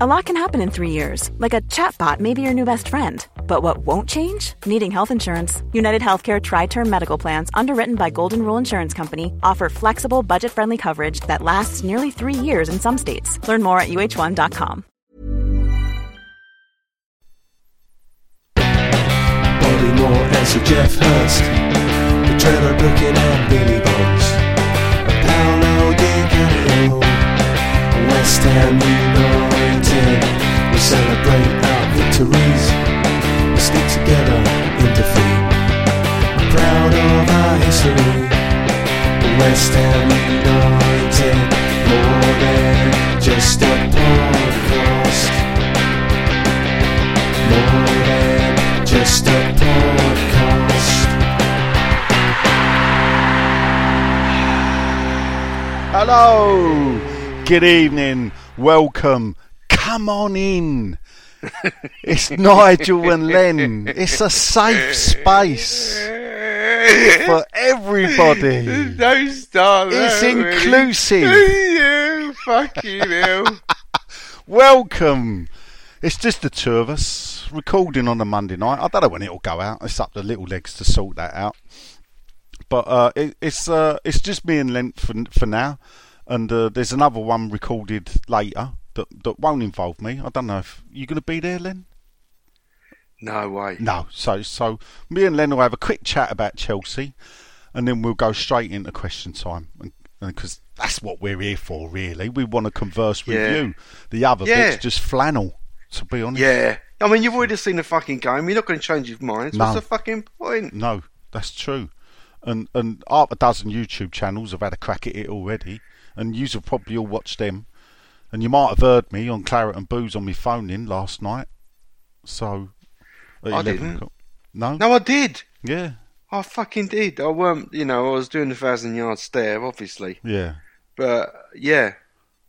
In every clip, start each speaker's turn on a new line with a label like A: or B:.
A: A lot can happen in three years, like a chatbot may be your new best friend. But what won't change? Needing health insurance. United Healthcare Tri Term Medical Plans, underwritten by Golden Rule Insurance Company, offer flexible, budget friendly coverage that lasts nearly three years in some states. Learn more at uh1.com.
B: Bobby Moore and Sir Geoff Hurst, the Trevor Brooking and Billy Bonds, Paolo Di Canio, West Ham United. We celebrate our victories, we stick together in defeat. Proud of our history, The West Ham United, more than just a podcast. More than just a podcast.
C: Hello, good evening, welcome, come on in. It's Nigel and Len. It's a safe space for everybody.
D: Don't start
C: It's inclusive.
D: you fucking hell.
C: Welcome. It's just the two of us recording on a Monday night. I don't know when it'll go out. It's up to Little Legs to sort that out. But uh, it, it's uh, it's just me and Len for for now, and uh, there's another one recorded later that that won't involve me. I don't know if you're going to be there, Len.
D: No way.
C: No. So so me and Len will have a quick chat about Chelsea, and then we'll go straight into question time, because that's what we're here for, really. We want to converse with
D: Yeah.
C: you. The other
D: Yeah.
C: bit's just flannel, to be honest.
D: Yeah. I mean, you've already seen the fucking game. You're not going to change your minds.
C: No.
D: What's the fucking point?
C: No, that's true. And and half a dozen YouTube channels have had a crack at it already, and you have probably all watched them. And you might have heard me on Claret and Booze on my phone in last night. So,
D: I didn't.
C: o'clock. No?
D: No, I did.
C: Yeah,
D: I fucking did. I weren't, you know, I was doing the thousand yard stare, obviously.
C: yeah.
D: But, yeah.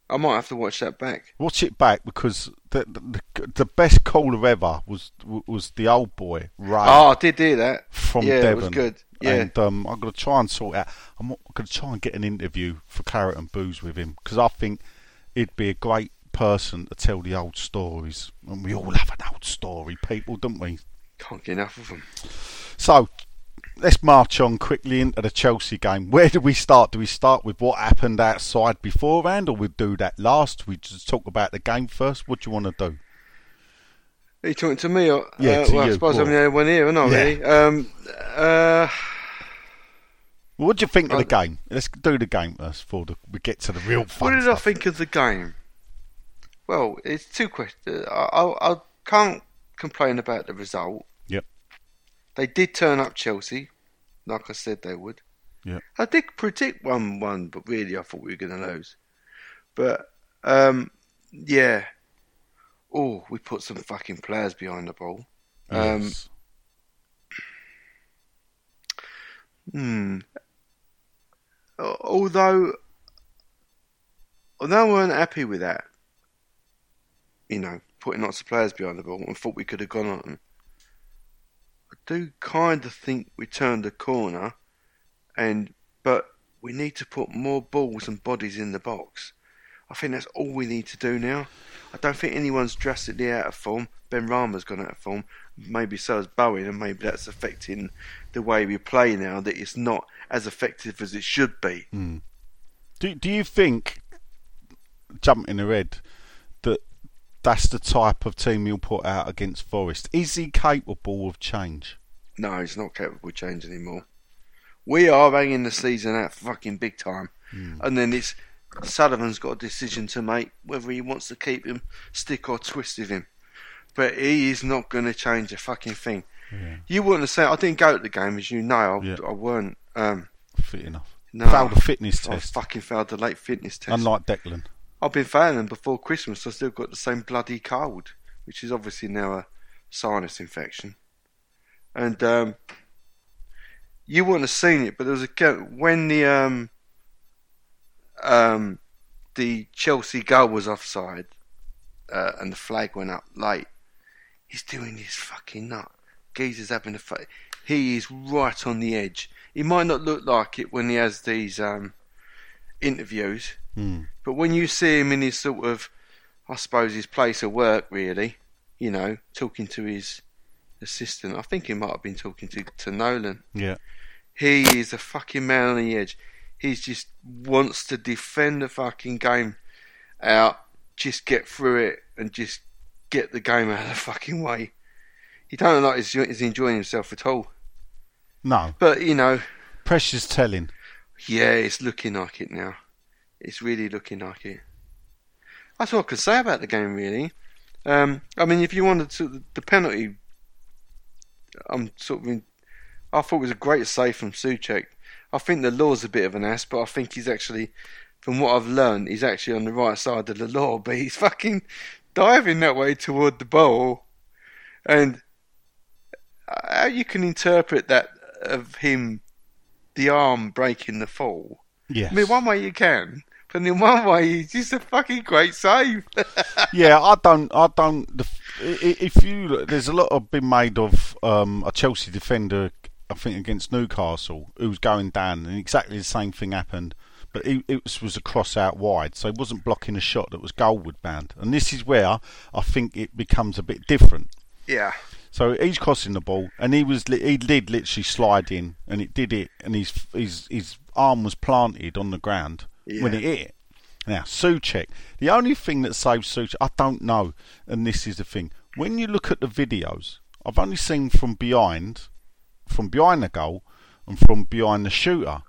D: I might have to watch that back.
C: Watch it back because the the, the best caller ever was was the old boy Ray
D: Oh, I did hear that.
C: from
D: yeah,
C: Devon.
D: it was good. Yeah.
C: And um, I'm going to try and sort out. I'm going to try and get an interview for Claret and Booze with him because I think he'd be a great person to tell the old stories. And we all have an old story, people, don't we?
D: Can't get enough of them.
C: So let's march on quickly into the Chelsea game. Where do we start? Do we start with what happened outside beforehand, or we do that last? We just talk about the game first. What do you want to do?
D: Are you talking to me? Or,
C: Yeah,
D: uh,
C: to
D: well, I suppose I'm the only one here, aren't I,
C: Yeah.
D: really? Um, uh,
C: Well, what do you think of the game? Let's do the game first before the, we get to the real fun
D: What did I think of the game? Well, it's two questions. I, I, I can't complain about the result.
C: Yep.
D: They did turn up Chelsea, like I said they would.
C: Yeah.
D: I did predict one one, but really I thought we were going to lose. But um, yeah. Oh, we put some fucking players behind the ball. Um,
C: Yes.
D: Hmm. Al- Although, although weren't happy with that, you know, putting lots of players behind the ball and thought we could have gone on, I do kind of think we turned a corner, and but we need to put more balls and bodies in the box. I think that's all we need to do now. I don't think anyone's drastically out of form. Benrahma's gone out of form. Maybe so has Bowen, and maybe that's affecting the way we play now. That it's not as effective as it should be. Hmm.
C: Do Do you think, jumping ahead, that that's the type of team you'll put out against Forest? Is he capable of change?
D: No, he's not capable of change anymore. We are hanging the season out fucking big time, hmm. and then it's Sullivan's got a decision to make whether he wants to keep him, stick or twist with him. But he is not going to change a fucking thing. You wouldn't have said I didn't go to the game, as you know. I,
C: Yeah.
D: I weren't. Um,
C: Fit enough.
D: no,
C: Failed a fitness
D: I
C: test,
D: fucking failed the late fitness test.
C: unlike Declan.
D: I've been failing before Christmas. I still got the same bloody cold, which is obviously now a sinus infection. And um, you wouldn't have seen it, but there was a when the um, um, the Chelsea goal was offside uh, and the flag went up late. He's doing his fucking nut. Geezer's having a fa- he is right on the edge. He might not look like it when he has these um, interviews, but when you see him in his sort of, I suppose, his place of work, really, you know, talking to his assistant, I think he might have been talking to, to Nolan.
C: Yeah.
D: He is a fucking man on the edge. He just wants to defend the fucking game out, just get through it, and just get the game out of the fucking way. He don't look like he's, he's enjoying himself at all.
C: No.
D: But you know,
C: Pressure's telling.
D: yeah, it's looking like it now. It's really looking like it. That's all I can say about the game, really. Um, I mean, if you wanted to, the penalty, I'm sort of in, I thought it was a great save from Soucek. I think the law's a bit of an ass, but I think he's actually, from what I've learned, he's actually on the right side of the law. But he's fucking diving that way toward the ball, and how you can interpret that of him, the arm breaking the fall.
C: Yes.
D: I mean, one way you can, but in one way, he's just a fucking great save.
C: yeah, I don't, I don't. The, f- i- i- if you, look, there's a lot of been made of um, a Chelsea defender, I think against Newcastle, who was going down, and exactly the same thing happened. But it, it was, was a cross out wide, so he wasn't blocking a shot that was goalward bound. And this is where I think it becomes a bit different.
D: yeah,
C: So he's crossing the ball, and he was he did literally slide in, and it did it, and his his his arm was planted on the ground when
D: Yeah.
C: it hit it. Now Soucek, the only thing that saves Soucek, I don't know, and this is the thing. When you look at the videos, I've only seen from behind, from behind the goal, and from behind the shooter.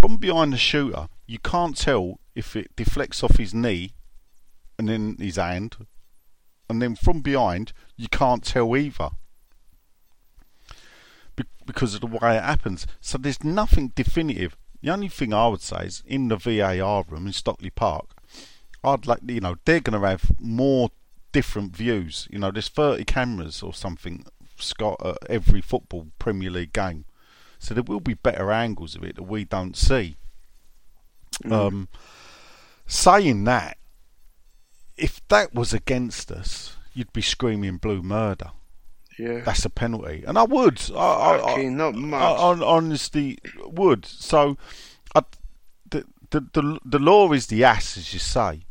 C: From behind the shooter, you can't tell if it deflects off his knee, and then his hand, and then from behind you can't tell either because of the way it happens. So there's nothing definitive. The only thing I would say is in the VAR room in Stockley Park, I'd like you know they're going to have more different views. You know, there's 30 cameras or something Scott at every football Premier League game, so there will be better angles of it that we don't see. Um, saying that, if that was against us, you'd be screaming blue murder.
D: Yeah.
C: That's a penalty, and I would. I, I, I,
D: not much.
C: I, I honestly would. So, I, the, the the the law is the ass, as you say,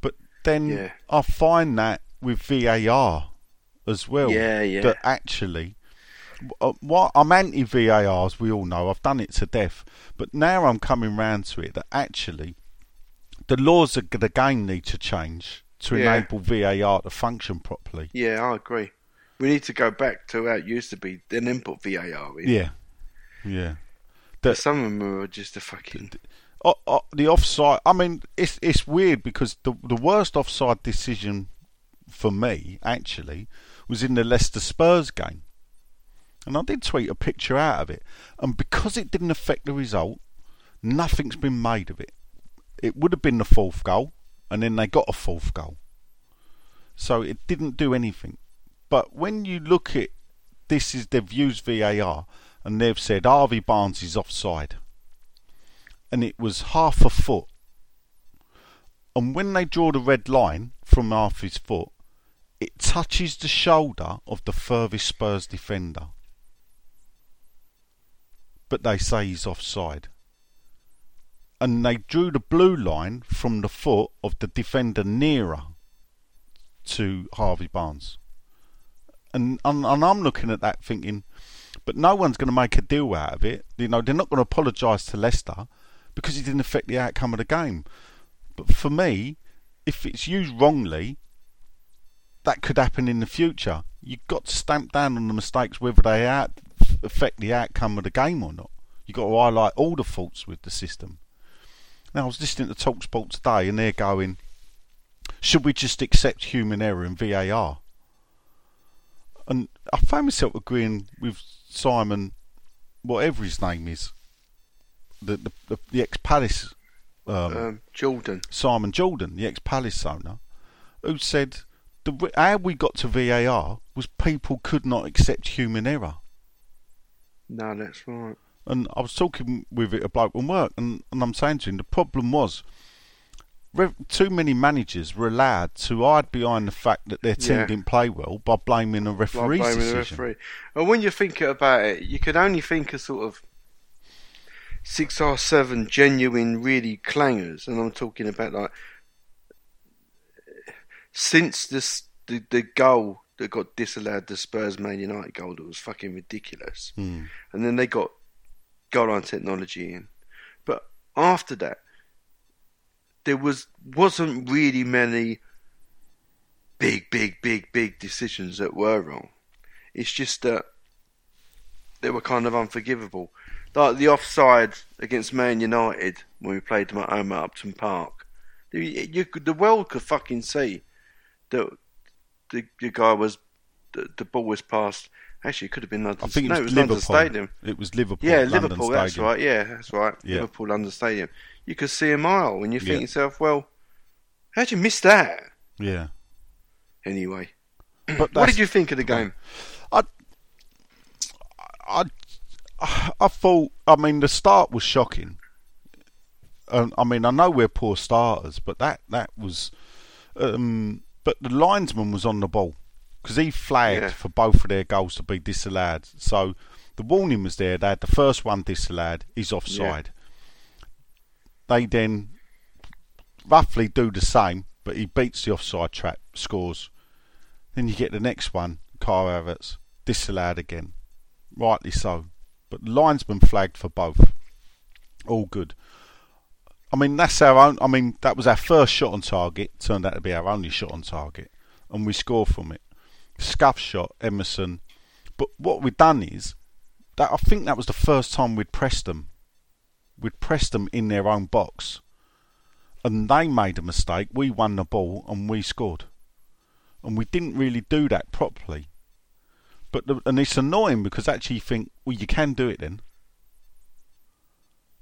C: but then
D: Yeah.
C: I find that with VAR as well.
D: Yeah, yeah.
C: That actually, uh, what I'm anti VAR, as we all know. I've done it to death, but now I'm coming round to it that actually, the laws of the game need to change to
D: Yeah.
C: enable VAR to function properly.
D: yeah, I agree. We need to go back to how it used to be, then input VAR in.
C: Yeah, yeah.
D: But some of them are just a fucking.
C: Oh, oh, the offside. I mean, it's it's weird because the the worst offside decision for me actually was in the Leicester Spurs game, and I did tweet a picture out of it. And because it didn't affect the result, nothing's been made of it. It would have been the fourth goal, and then they got a fourth goal, so it didn't do anything. But when you look at this, is they've used VAR and they've said Harvey Barnes is offside and it was half a foot. And when they draw the red line from half his foot, it touches the shoulder of the furthest Spurs defender. But they say he's offside. And they drew the blue line from the foot of the defender nearer to Harvey Barnes. And, and, and I'm looking at that thinking, but no one's going to make a deal out of it. You know, they're not going to apologise to Leicester because it didn't affect the outcome of the game. But for me, if it's used wrongly, that could happen in the future. You've got to stamp down on the mistakes, whether they out, affect the outcome of the game or not. You've got to highlight all the faults with the system. Now, I was listening to Talksport today, and they're going, should we just accept human error in VAR? And I found myself agreeing with Simon, whatever his name is, the the, the, the ex Palace um,
D: Um, Jordan.
C: Simon Jordan, the ex-Palace owner, who said the how we got to VAR was people could not accept human error.
D: No, that's right.
C: And I was talking with a bloke from work, and, and I'm saying to him, the problem was too many managers were allowed to hide behind the fact that their team
D: Yeah.
C: didn't play well by blaming a referee's
D: blaming the
C: decision.
D: referee. And when you think about it, you can only think of sort of six or seven genuine, really clangers, and I'm talking about like since this the the goal that got disallowed, the Spurs Man United goal that was fucking ridiculous,
C: Hmm.
D: and then they got goal line technology in, but after that, there was wasn't really many big, big, big, big decisions that were wrong. It's just that they were kind of unforgivable. Like the offside against Man United when we played them at home at Upton Park. You, you the world could fucking see that the, the guy was the, the ball was passed. Actually, it could have been London.
C: I think
D: no,
C: it was,
D: London
C: Liverpool.
D: Stadium.
C: It was Liverpool.
D: Yeah,
C: London
D: Liverpool. That's
C: Stadium.
D: right. Yeah, that's right.
C: Yeah.
D: Liverpool London Stadium. You could see a mile, and you think
C: Yeah.
D: yourself, "Well, how'd you miss that?"
C: Yeah,
D: Anyway,
C: but
D: what did you think of the game?
C: I, I, I thought. I mean, the start was shocking. Um, I mean, I know we're poor starters, but that that was. Um, but the linesman was on the ball because he flagged
D: Yeah.
C: for both of their goals to be disallowed. So the warning was there. They had the first one disallowed. He's offside. They then roughly do the same, but he beats the offside trap, scores. Then you get the next one, Kai Havertz, disallowed again. Rightly so. But the linesman flagged for both. All good. I mean, that's our own. I mean, that was our first shot on target. Turned out to be our only shot on target, and we score from it. Scuff shot, Emerson. But what we've done is that I think that was the first time we'd pressed them. We'd pressed them in their own box, and they made a mistake. We won the ball and we scored, and we didn't really do that properly. But the, and it's annoying because actually you think, well, you can do it then.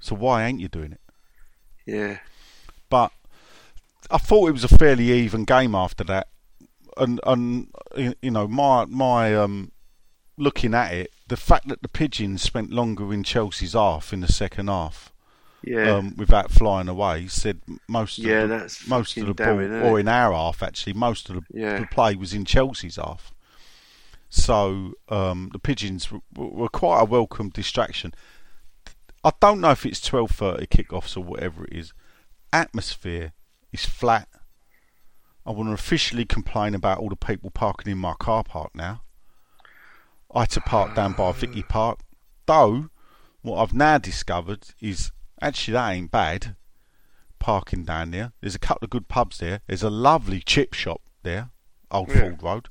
C: So why ain't you doing it?
D: Yeah,
C: but I thought it was a fairly even game after that, and and you know my my um looking at it, the fact that the pigeons spent longer in Chelsea's half in the second half,
D: yeah,
C: um, without flying away, said most of
D: Yeah,
C: the,
D: that's
C: most of the ball,
D: damning,
C: or in our half actually, most of the,
D: Yeah.
C: the play was in Chelsea's half. So um, the pigeons were, were quite a welcome distraction. I don't know if it's twelve thirty kickoffs or whatever it is. Atmosphere is flat. I want to officially complain about all the people parking in my car park now. I had to park down by Vicky Park. Though, what I've now discovered is actually that ain't bad. Parking down there. There's a couple of good pubs there. There's a lovely chip shop there, Old
D: Yeah.
C: Ford Road.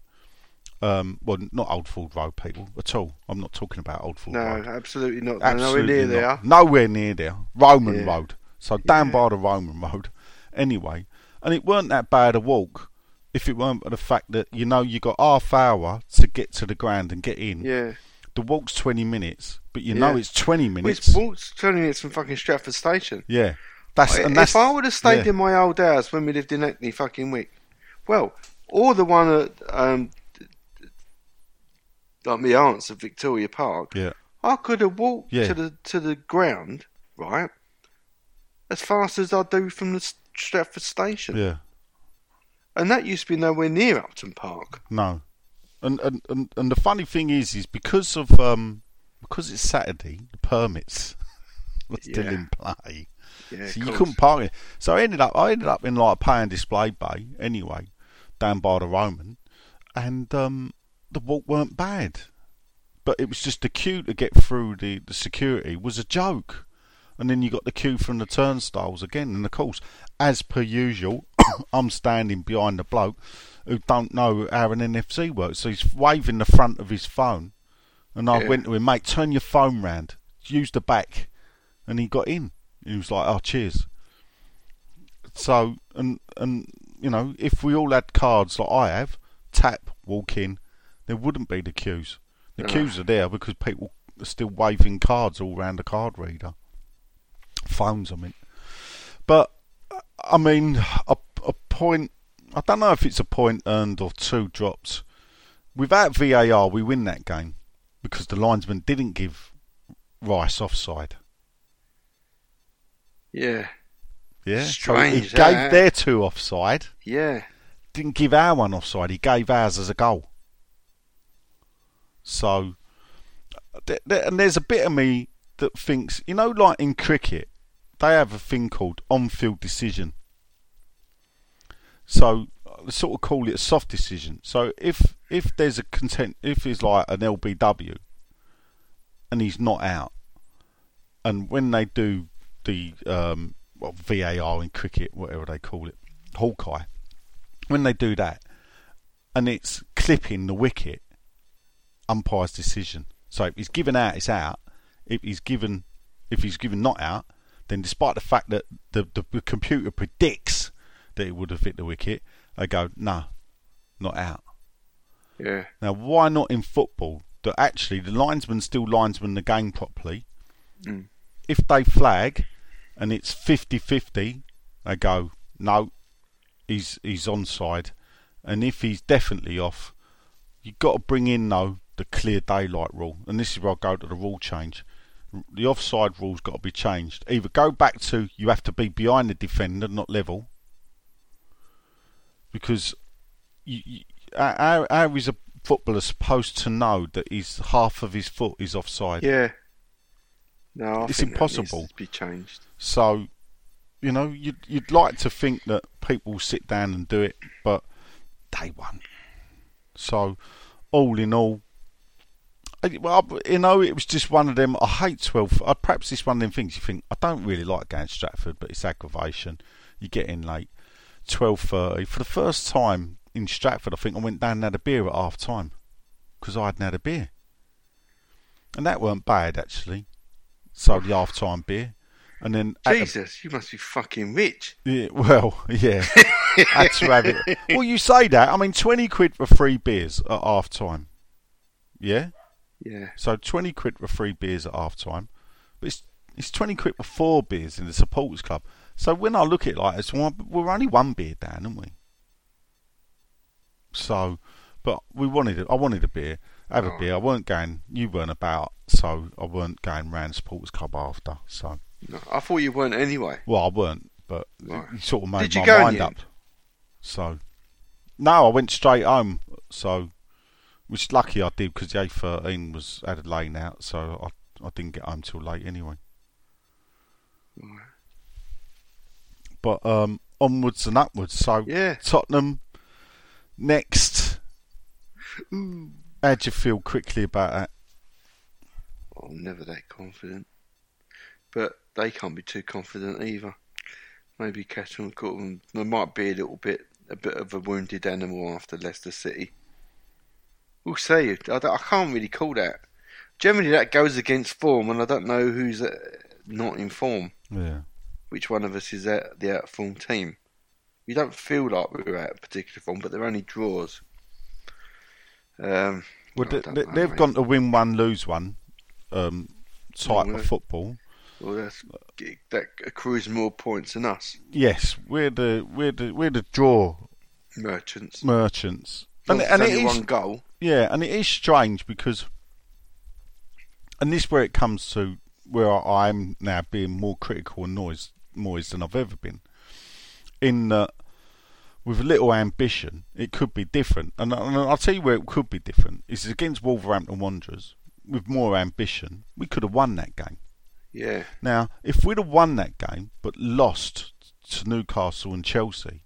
C: Um, well, not Old Ford Road, people at all. I'm not talking about Old Ford
D: no,
C: Road.
D: absolutely not.
C: Absolutely
D: Nowhere near
C: not.
D: there.
C: Nowhere near there. Roman
D: Yeah.
C: Road. So down
D: Yeah.
C: by the Roman Road. Anyway, and it weren't that bad a walk if it weren't for the fact that you know you got half hour to get to the ground and get in.
D: Yeah,
C: The walk's twenty minutes, but you know
D: Yeah.
C: it's twenty
D: well,
C: minutes.
D: it's walked twenty minutes from fucking Stratford Station.
C: yeah, that's and that's.
D: if I would have stayed
C: yeah.
D: in my old house when we lived in Hackney fucking Wick, well, or the one at um, like my aunt's at Victoria Park,
C: yeah,
D: I could have walked
C: Yeah.
D: to the to the ground, right, as fast as I do from the Stratford Station,
C: yeah,
D: and that used to be nowhere near Upton Park.
C: no, and and and, and the funny thing is, is because of um because it's Saturday, the permits were still
D: Yeah.
C: in play.
D: Yeah,
C: So you
D: course.
C: couldn't park it. So I ended up I ended up in like a pay and display bay anyway, down by the Roman, and um, the walk weren't bad, but it was just the queue to get through the, the security was a joke, and then you got the queue from the turnstiles again. And of course, as per usual, I'm standing behind the bloke who don't know how an NFC works, so he's waving the front of his phone, and I
D: Yeah.
C: went to him, mate, turn your phone round, use the back, and he got in. He was like, "Oh, cheers." So, and and you know, if we all had cards like I have, tap, walk in, there wouldn't be the queues. The queues are there because people are still waving cards all round the card reader. Phones, I mean. But I mean, a, a point. I don't know if it's a point earned or two drops. Without VAR, we win that game because the linesman didn't give Rice offside.
D: Yeah,
C: Yeah,
D: Strange,
C: so he gave their two offside.
D: yeah,
C: Didn't give our one offside. He gave ours as a goal. So, th- th- and there's a bit of me that thinks, you know, like in cricket, they have a thing called on-field decision. So, I sort of call it a soft decision. So, if if there's a content, if it's like an LBW, and he's not out, and when they do the um, well, VAR in cricket, whatever they call it, Hawkeye, when they do that, and it's clipping the wicket, umpire's decision. So if he's given out, it's out. If he's given, if he's given not out, then despite the fact that the the, the computer predicts that it would have hit the wicket, they go no, not out.
D: yeah,
C: Now, why not in football that actually the linesman still linesman the game properly?
D: Mm.
C: If they flag and it's 50-50, they go no, he's he's onside, and if he's definitely off, you've got to bring in though the clear daylight rule, and this is where I go to the rule change. The offside rule's got to be changed. Either go back to you have to be behind the defender, not level, because you, you, how, how is a footballer supposed to know that his half of his foot is offside?
D: yeah. No, I
C: It's
D: think that needs
C: impossible.
D: to be changed.
C: So, you know, you'd you'd like to think that people sit down and do it, but they won't. So, all in all, well, you know, it was just one of them. I hate twelve. I, perhaps it's one of them things you think I don't really like going to Stratford, but it's aggravation. You get in late, twelve thirty for the first time in Stratford. I think I went down and had a beer at half time because I hadn't had a beer, and that weren't bad actually. So the half time beer, and then the-
D: Jesus, you must be fucking rich.
C: yeah, well, yeah. Had to have it. Well, you say that. I mean, 20 quid for three beers at half time. Yeah?
D: Yeah,
C: So 20 quid for free beers at half time. But it's, it's 20 quid for four beers in the supporters club. So when I look at it like this, we're only one beer down, aren't we? So, but we wanted it. I wanted a beer. Have a
D: Oh.
C: beer. I weren't going. You weren't about, so I weren't going round supporters club after. So,
D: no, I thought you weren't anyway.
C: well, I weren't, but
D: Right.
C: it sort of made
D: Did you
C: my mind up. So, no, I went straight home. So, which is lucky I did because the A13 was had a lane out, so I I didn't get home till late anyway. But um, onwards and upwards. So
D: Yeah.
C: Tottenham next. How do you feel quickly about that?
D: I'm never that confident. But they can't be too confident either. Maybe Catherine caught them. There might be a little bit, a bit of a wounded animal after Leicester City. We'll see. I, I can't really call that. Generally, that goes against form, and I don't know who's uh, not in form.
C: Yeah.
D: Which one of us is at the out form team? We don't feel like we're out of particular form, but they're only draws. Um,
C: Well, they,
D: don't
C: they,
D: know,
C: they've
D: mate.
C: gone to win one, lose one um, type of football.
D: Well, that's, that accrues more points than us
C: Yes, we're the we're the we're the draw
D: merchants.
C: merchants,
D: And,
C: and, it is
D: one goal.
C: Yeah, and it is strange because, and this is where it comes to where I'm now being more critical and noise noise than I've ever been. In that, with a little ambition, it could be different, and, and I'll tell you where it could be different. Is against Wolverhampton Wanderers. With more ambition, we could have won that game.
D: Yeah,
C: Now, if we'd have won that game but lost to Newcastle and Chelsea,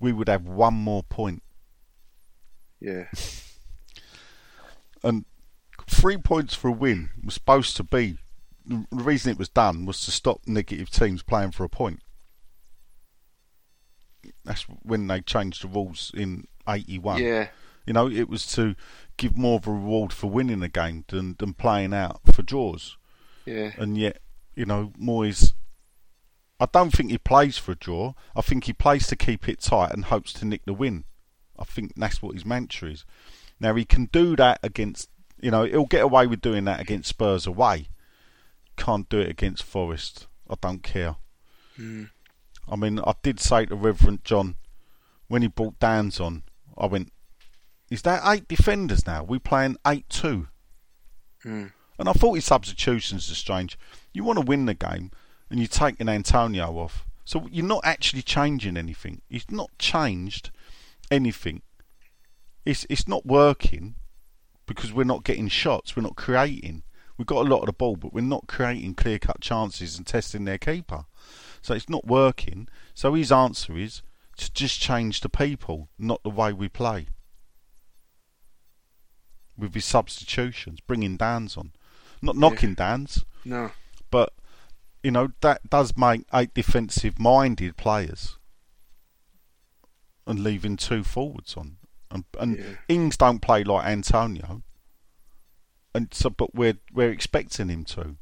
C: we would have one more point.
D: yeah,
C: And three points for a win was supposed to be the reason it was done was to stop negative teams playing for a point. That's when they changed the rules in '81.
D: yeah.
C: You know, it was to give more of a reward for winning a game than, than playing out for draws.
D: Yeah,
C: and yet, you know, Moyes. I don't think he plays for a draw. I think he plays to keep it tight and hopes to nick the win. I think that's what his mantra is. Now he can do that against, you know, he'll get away with doing that against Spurs away. Can't do it against Forest. I don't care.
D: Hmm.
C: I mean, I did say to Reverend John when he brought Downes on, I went, "Is that eight defenders now? We playing eight-two?"
D: Mm.
C: And I thought his substitutions are strange. You want to win the game, and you're taking Antonio off, so you're not actually changing anything. He's not changed anything. It's it's not working because we're not getting shots. We're not creating. We've got a lot of the ball, but we're not creating clear cut chances and testing their keeper. So it's not working. So his answer is to just change the people, not the way we play. With his substitutions, bringing Downes on. Not knocking Downes,
D: No.
C: but you know that does make eight defensive-minded players, and leaving two forwards on, and, and
D: Yeah.
C: Ings don't play like Antonio, and so but we're we're expecting him to.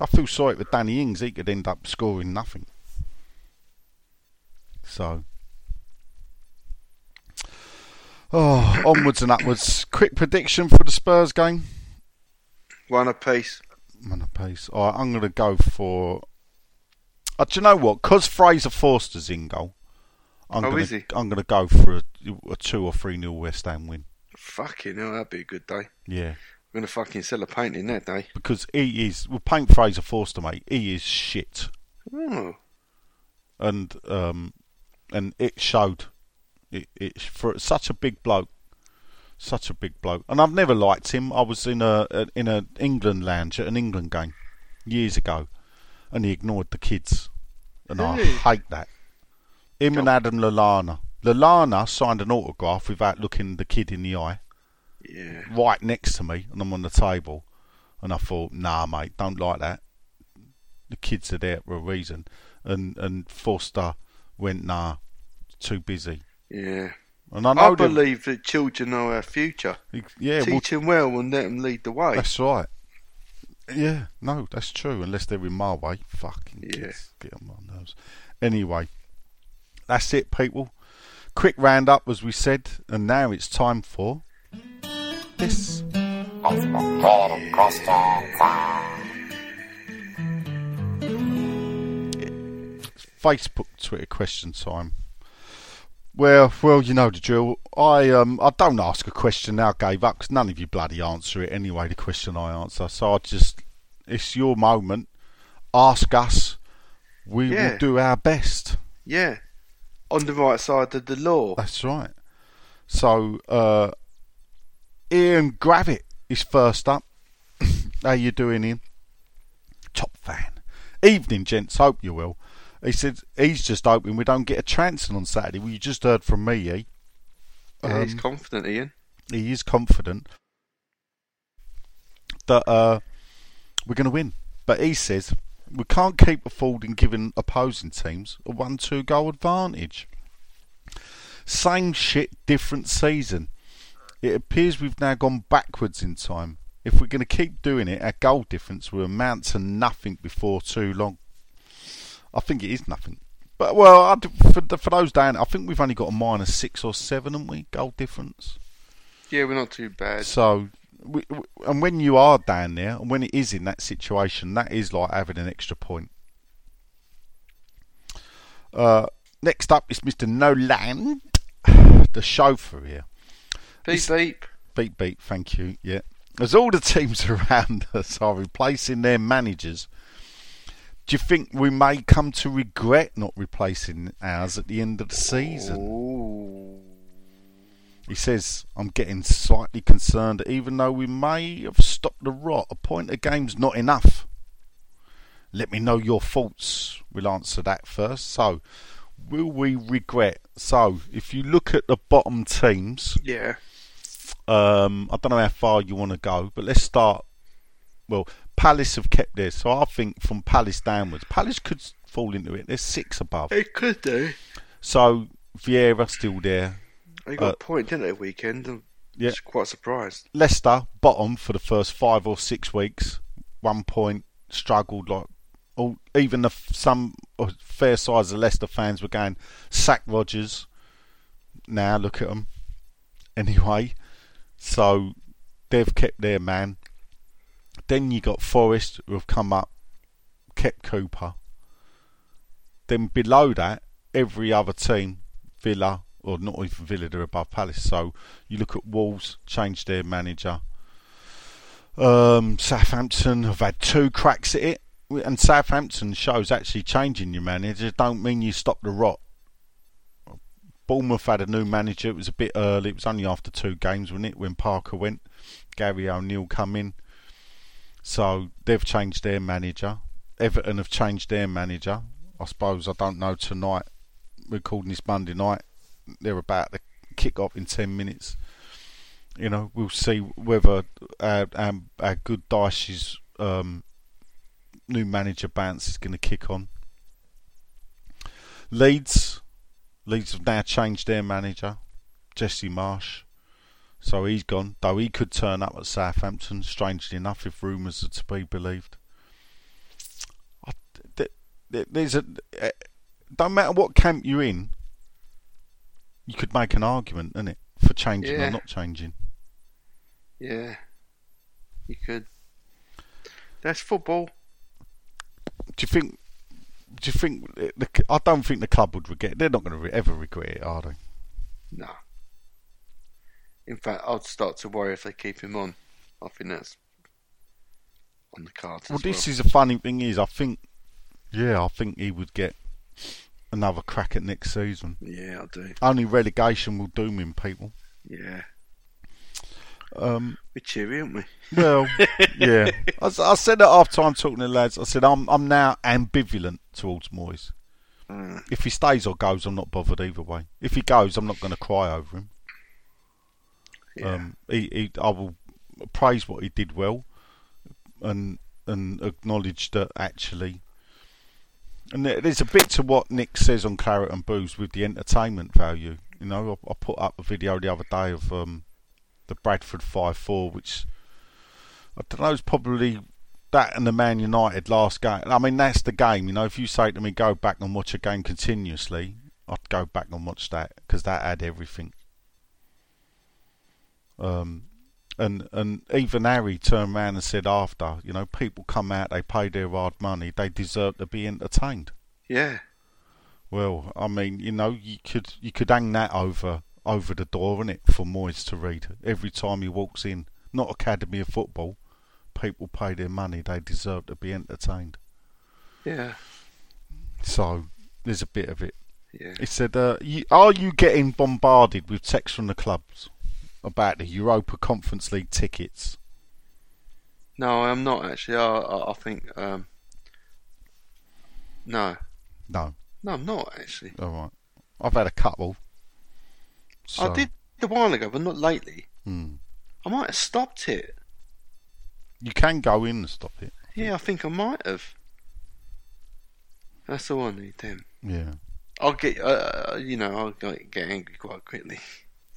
C: I feel sorry for Danny Ings; he could end up scoring nothing. So, oh, onwards and upwards. Quick prediction for the Spurs game.
D: One apiece.
C: Of pace. All right, I'm going to go for. Uh, do you know what? Because Fraser Forster's in goal, I'm
D: Oh,
C: going
D: is
C: to
D: he?
C: I'm going to go for a, a two or three nil West Ham win.
D: Fucking hell, that'd be a good day.
C: Yeah,
D: We're gonna fucking sell a painting that day.
C: because he is. We'll paint Fraser Forster, mate. He is shit,
D: Oh.
C: and um, and it showed. It, it for such a big bloke, such a big bloke, and I've never liked him. I was in a, a in a England lounge at an England game years ago, and he ignored the kids, and I hate that. Him and Adam Lallana. Lallana signed an autograph without looking the kid in the eye,
D: Yeah.
C: right next to me, and I'm on the table, and I thought, nah, mate, don't like that. The kids are there for a reason, and and Forster went, nah, too busy.
D: Yeah.
C: And I
D: I,
C: know them-
D: believe that children are our future.
C: yeah, well,
D: Teach them well and let them lead the way.
C: That's right. Yeah, no, that's true. Unless they're in my way, fucking
D: Yeah.
C: kids get on my nerves. Anyway, that's it, people. Quick roundup, as we said, and now it's time for this. Facebook, Twitter question time. Well, well, you know the drill. I um, I don't ask a question now. Gave up because none of you bloody answer it anyway. The question I answer, so I just, it's your moment. Ask us. We
D: Yeah.
C: will do our best.
D: Yeah. On the right side of the law.
C: That's right. So, uh, Ian Gravitt is first up. How you doing, Ian? Top fan. Evening, gents. Hope you will. He said he's just hoping we don't get a transfer on Saturday. Well, you just heard from me, eh?
D: Yeah, he's
C: Um,
D: confident, Ian.
C: he is confident that uh, we're going to win. But he says we can't keep affording giving opposing teams a one-two goal advantage. Same shit, different season. It appears we've now gone backwards in time. If we're going to keep doing it, our goal difference will amount to nothing before too long. I think it is nothing. But well, I for, for those down, I think we've only got a minus six or seven, haven't we? Goal difference.
D: Yeah, we're not too bad.
C: So, we, we- and when you are down there, and when it is in that situation, that is like having an extra point. Uh, next up is Mr. Noland, the chauffeur here.
D: Beep beep.
C: Beat, beat, thank you. Yeah. As all the teams around us are replacing their managers, do you think we may come to regret not replacing ours at the end of the season?
D: Ooh.
C: He says, I'm getting slightly concerned, even though we may have stopped the rot. A point a game's not enough. Let me know your thoughts. We'll answer that first. So, will we regret? So, if you look at the bottom teams,
D: Yeah.
C: um, I don't know how far you want to go, but let's start. Well, Palace have kept theirs, so I think from Palace downwards, Palace could fall into it. There's six above.
D: It could do.
C: So, Vieira still there.
D: They got
C: Uh,
D: a point, didn't they, weekend? I'm
C: Yeah.
D: just quite surprised.
C: Leicester bottom for the first five or six weeks. One point struggled like all, even the some fair size of Leicester fans were going sack Rodgers. Now look at them. Anyway, so they've kept their man. Then you got Forest who have come up, kept Cooper. then below that, every other team, Villa, or not even Villa, they're above Palace. So you look at Wolves, changed their manager. Um, Southampton have had two cracks at it, and Southampton shows actually changing your manager don't mean you stop the rot. Bournemouth had a new manager. It was a bit early. It was only after two games, wasn't it, when Parker went. Gary O'Neill come in. So they've changed their manager. Everton have changed their manager. I suppose I don't know tonight. Recording this Monday night, they're about to kick off in ten minutes. You know, we'll see whether our, our, our good Dyche's um, new manager bounce is going to kick on. Leeds, Leeds have now changed their manager, Jesse Marsch. So he's gone, though he could turn up at Southampton, strangely enough, if rumours are to be believed. There's a. Uh, don't matter what camp you're in, you could make an argument, isn't it, for changing
D: Yeah.
C: or not changing.
D: Yeah, you could. That's football.
C: Do you think? Do you think? The, I don't think the club would regret. They're not going to ever regret it, are they?
D: No. In fact, I'd start to worry if they keep him on. I think that's on the cards.
C: Well, this
D: well.
C: is a funny thing. Is I think, yeah, I think he would get another crack at next season.
D: Yeah, I do.
C: Only relegation will doom him, people.
D: Yeah,
C: Um,
D: we're cheery, aren't we?
C: well, yeah. I said at half time talking to the lads. I said I'm I'm now ambivalent towards Moyes.
D: Mm.
C: If he stays or goes, I'm not bothered either way. If he goes, I'm not going to cry over him.
D: Yeah.
C: Um, he, he, I will praise what he did well, and and acknowledge that actually. And there- there's a bit to what Nick says on Claret and Booze with the entertainment value. You know, I, I put up a video the other day of um, the Bradford five four, which I don't know is probably that and the Man United last game. I mean, that's the game. You know, if you say to me go back and watch a game continuously, I'd go back and watch that because that had everything. Um, and and even Harry turned around and said after, you know, people come out, they pay their hard money, they deserve to be entertained.
D: yeah,
C: Well, I mean, you know, you could you could hang that over over the door, innit, for Moyes to read every time he walks in. Not Academy of Football. People pay their money; they deserve to be entertained.
D: yeah,
C: So there's a bit of it.
D: yeah.
C: He said, uh, you, "Are you getting bombarded with texts from the clubs about the Europa Conference League tickets?"
D: No, I'm not actually. I, I, I think. Um, no,
C: No.
D: no, I'm not actually.
C: All right. I've had a couple. So,
D: I did a while ago, but not lately.
C: hmm.
D: I might have stopped it.
C: You can go in and stop it.
D: Yeah, I think I might have. That's all I need then.
C: Yeah.
D: I'll get, uh, you know, I'll get angry quite quickly.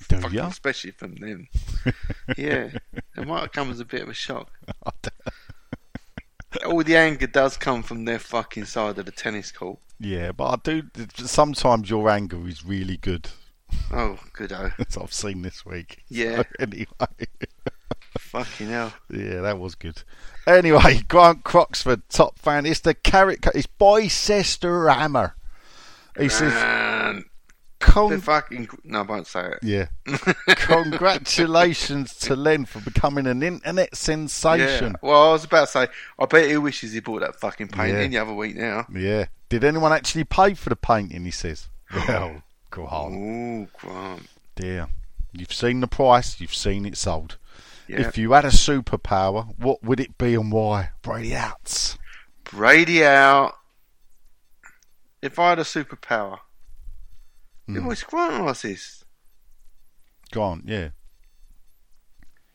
C: Do
D: Fucking? Especially from them. yeah, it might come as a bit of a shock. All the anger does come from their fucking side of the tennis court.
C: Yeah, but I do. Sometimes your anger is really good.
D: Oh, good oh.
C: As I've seen this week.
D: Yeah.
C: So, anyway,
D: Fucking hell.
C: yeah, that was good. Anyway, Grant Croxford, top fan. It's the carrot. It's Boycester Hammer. He says, ah.
D: Man, the
C: Con-
D: fucking. No, I won't say it.
C: "Yeah, congratulations to Len for becoming an internet sensation."
D: Yeah. Well, I was about to say, I bet he wishes he bought that fucking painting
C: Yeah.
D: the other week now.
C: Yeah. Did anyone actually pay for the painting? He says. Well, go on.
D: Ooh, Grant.
C: Dear. You've seen the price, you've seen it sold.
D: Yeah.
C: If you had a superpower, what would it be and why? Brady out.
D: Brady out. If I had a superpower,
C: Hmm.
D: it was Grant asked this.
C: Go on, yeah.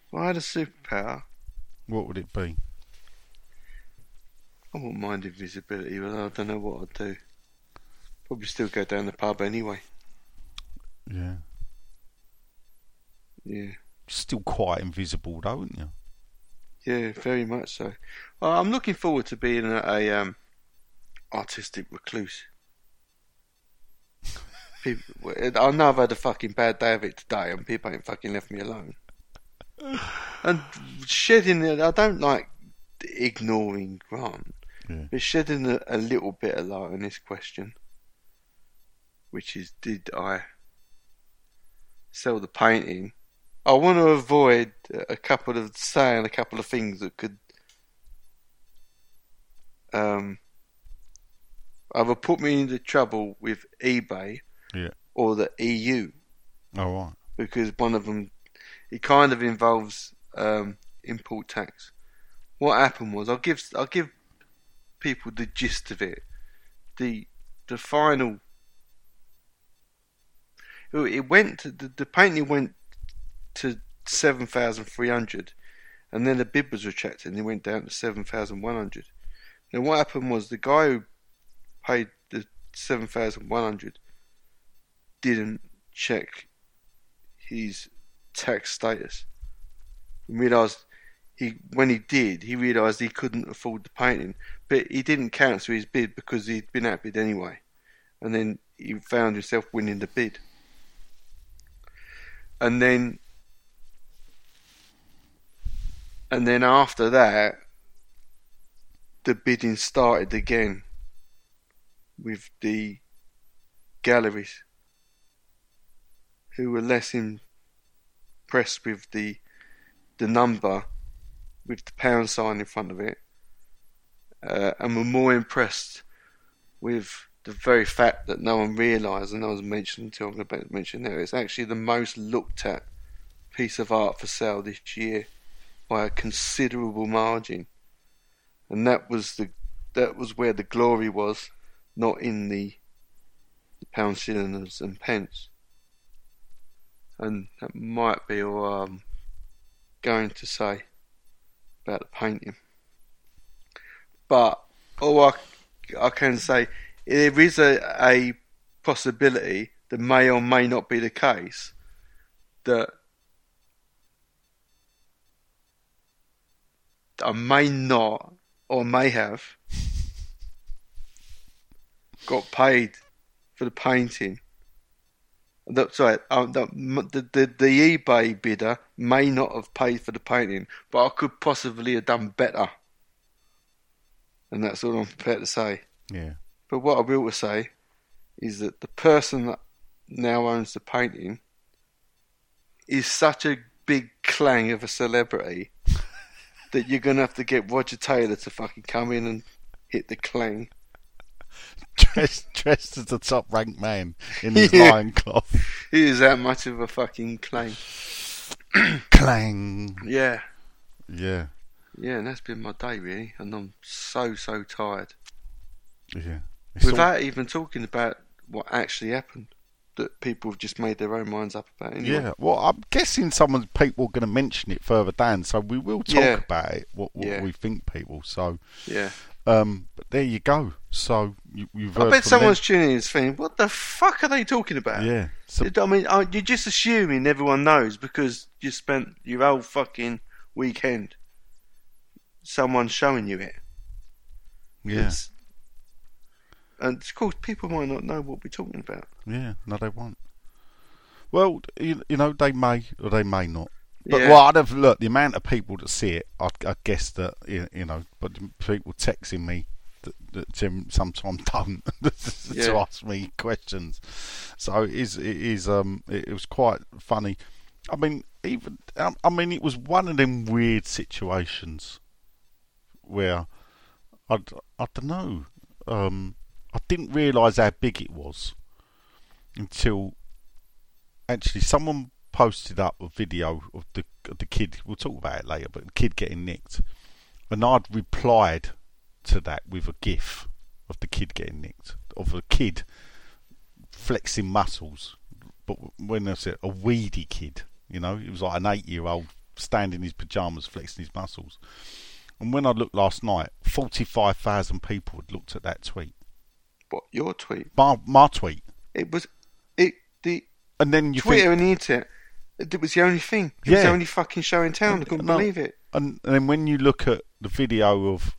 D: If I had a superpower,
C: What would it be?
D: I wouldn't mind invisibility, but I don't know what I'd do. Probably still go down the pub anyway.
C: Yeah.
D: Yeah.
C: Still quite invisible though, aren't you?
D: Yeah, very much so. Well, I'm looking forward to being a, a um, artistic recluse. People, I know I've had a fucking bad day of it today, and people ain't fucking left me alone. And shedding it, I don't like ignoring Grant,
C: Yeah.
D: but shedding a, a little bit of light on this question. which is did I sell the painting? I want to avoid a couple of saying a couple of things that could um, either put me into trouble with eBay
C: Yeah.
D: or the EU
C: Oh, right.
D: because one of them it kind of involves um, import tax. What happened was I'll give I'll give people the gist of it. The the final it it went to, the, the painting went to seven thousand three hundred and then the bid was retracted and it went down to seven thousand one hundred. Now what happened was the guy who paid the seven thousand one hundred didn't check his tax status. And realised he when he did, he realised he couldn't afford the painting, but he didn't cancel his bid because he'd been outbid anyway, and then he found himself winning the bid. And then, and then after that, the bidding started again with the galleries who were less impressed with the the number with the pound sign in front of it, uh, and were more impressed with the very fact that no one realised, and no one's mentioned until I'm about to mention now, it's actually the most looked at piece of art for sale this year by a considerable margin, and that was the that was where the glory was, not in the, the pound shillings and pence and that might be all I'm going to say about the painting. But all I, I can say, there is a, a possibility that may or may not be the case that I may not or may have got paid for the painting the, sorry, um, the, the, the the eBay bidder may not have paid for the painting, but I could possibly have done better. And that's all I'm prepared to say.
C: Yeah.
D: But what I will say is that the person that now owns the painting is such a big clang of a celebrity that you're gonna have to get Roger Taylor to fucking come in and hit the clang.
C: Dressed, dressed as the top ranked man in his
D: Yeah.
C: lion cloth.
D: He is that much of a fucking clang.
C: Clang.
D: Yeah.
C: Yeah.
D: Yeah, and that's been my day really, and I'm so so tired.
C: Yeah. It's all-
D: Without even talking about what actually happened, that people have just made their own minds up about. Anyway.
C: Yeah, well, I'm guessing some people are going to mention it further down, so we will talk
D: Yeah.
C: about it, what, what
D: Yeah.
C: we think, people. So,
D: yeah.
C: Um, but there you go. So you, you've
D: I bet someone's
C: them.
D: tuning in and thinking, "What the fuck are they talking about?"
C: Yeah. So,
D: I mean, you're just assuming everyone knows because you spent your whole fucking weekend someone showing you it.
C: yeah,
D: It's- and of course, people might not know what we're talking about.
C: yeah. No, they won't. Well, you, you know, they may or they may not. But
D: Yeah.
C: well, I'd have look the amount of people that see it. I, I guess that you, know, but people texting me that, that Tim sometimes don't to
D: Yeah.
C: ask me questions. So it is it is um it, it was quite funny. I mean, even um, I mean, it was one of them weird situations where I I don't know. Um, I didn't realise how big it was until actually someone posted up a video of the of the kid. We'll talk about it later, but the kid getting nicked, and I'd replied to that with a GIF of the kid getting nicked, of a kid flexing muscles, but when I said a weedy kid, you know, it was like an eight-year-old standing in his pajamas flexing his muscles. And when I looked last night, forty-five thousand people had looked at that tweet,
D: What your tweet?
C: my my tweet,
D: It was it the
C: and then you
D: Twitter
C: think,
D: and the internet. It was the only thing. It was the only fucking show in town. I couldn't
C: No.
D: believe it.
C: And, and then when you look at the video of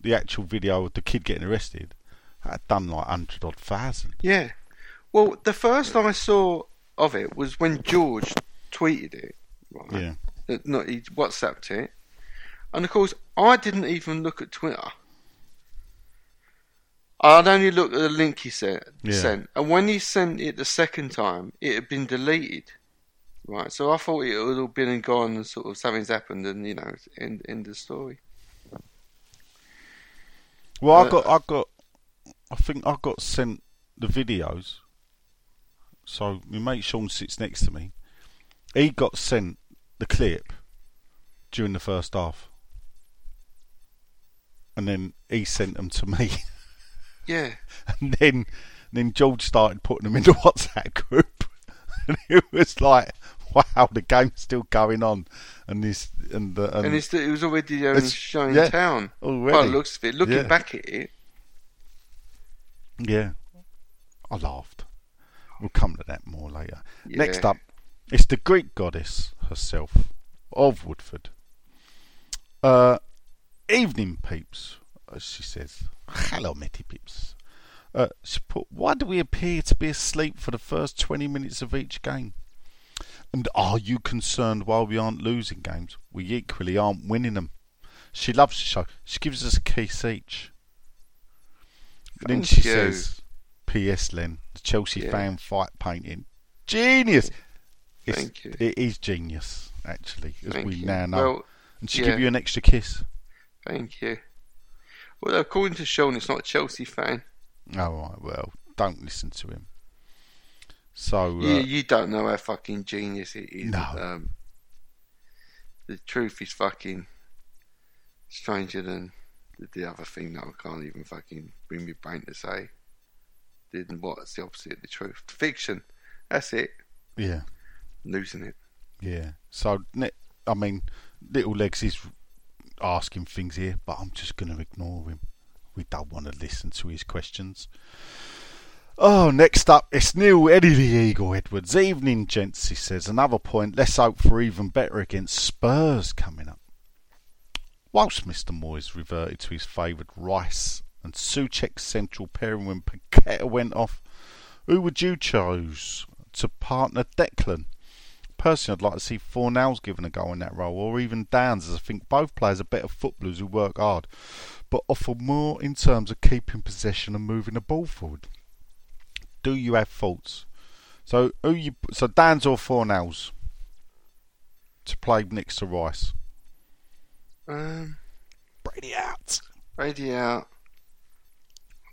C: the actual video of the kid getting arrested, that had done like hundred odd thousand.
D: Yeah. Well, the first I saw of it was when George tweeted it. Right.
C: Yeah,
D: Uh, Not he WhatsApped it, and of course I didn't even look at Twitter. I'd only looked at the link he sent,
C: Yeah.
D: sent, and when he sent it the second time, it had been deleted. Right, so I thought it would all been and gone, and sort of something's happened, and you know, end end the story.
C: Well, I
D: Uh,
C: got, I got, I think I got sent the videos. So my mate Sean sits next to me. He got sent the clip during the first half, and then he sent them to me.
D: Yeah,
C: and then, then George started putting them into WhatsApp group, and it was like, wow, the game's still going on, and this and the and,
D: and it's, it was already um,
C: yeah,
D: town.
C: already.
D: By the looks of it, looking
C: Yeah.
D: back at it,
C: Yeah. I laughed. We'll come to that more later.
D: Yeah.
C: Next up, it's the Greek goddess herself of Woodford. Uh, evening peeps, as she says. Hello, Metty peeps. Uh, she put, why do we appear to be asleep for the first 20 minutes of each game? And are you concerned while we aren't losing games? We equally aren't winning them. She loves the show. She gives us a kiss each. then she
D: you.
C: says, P.S. Len, the Chelsea
D: Yeah.
C: fan fight painting. Genius! It's,
D: Thank you.
C: It is genius, actually, as
D: Thank
C: we
D: you.
C: now know.
D: Well,
C: and she
D: yeah.
C: give you an extra kiss.
D: thank you. Well, according to Sean, it's not a Chelsea fan.
C: Oh, right, well, don't listen to him. So, uh,
D: you, you don't know how fucking genius it is.
C: No.
D: Um, the truth is fucking stranger than the, the other thing that I can't even fucking bring my brain to say. Didn't what's the opposite of the truth? Fiction. That's it.
C: yeah.
D: Losing it.
C: Yeah. So, I mean, Little Legs is asking things here, but I'm just going to ignore him. We don't want to listen to his questions. Oh, next up, it's new Eddie the Eagle Edwards. Evening, gents, he says. Another point. Let's hope for even better against Spurs coming up. Whilst Mr. Moyes reverted to his favoured Rice and Soucek's central pairing when Paqueta went off, who would you choose to partner Declan? Personally, I'd like to see Fornals given a go in that role, or even Downes, as I think both players are better footballers who work hard, but offer more in terms of keeping possession and moving the ball forward. Do you have thoughts? So, who you? So Downes or Fornals to play next to Rice?
D: Um,
C: Brady out.
D: Brady out.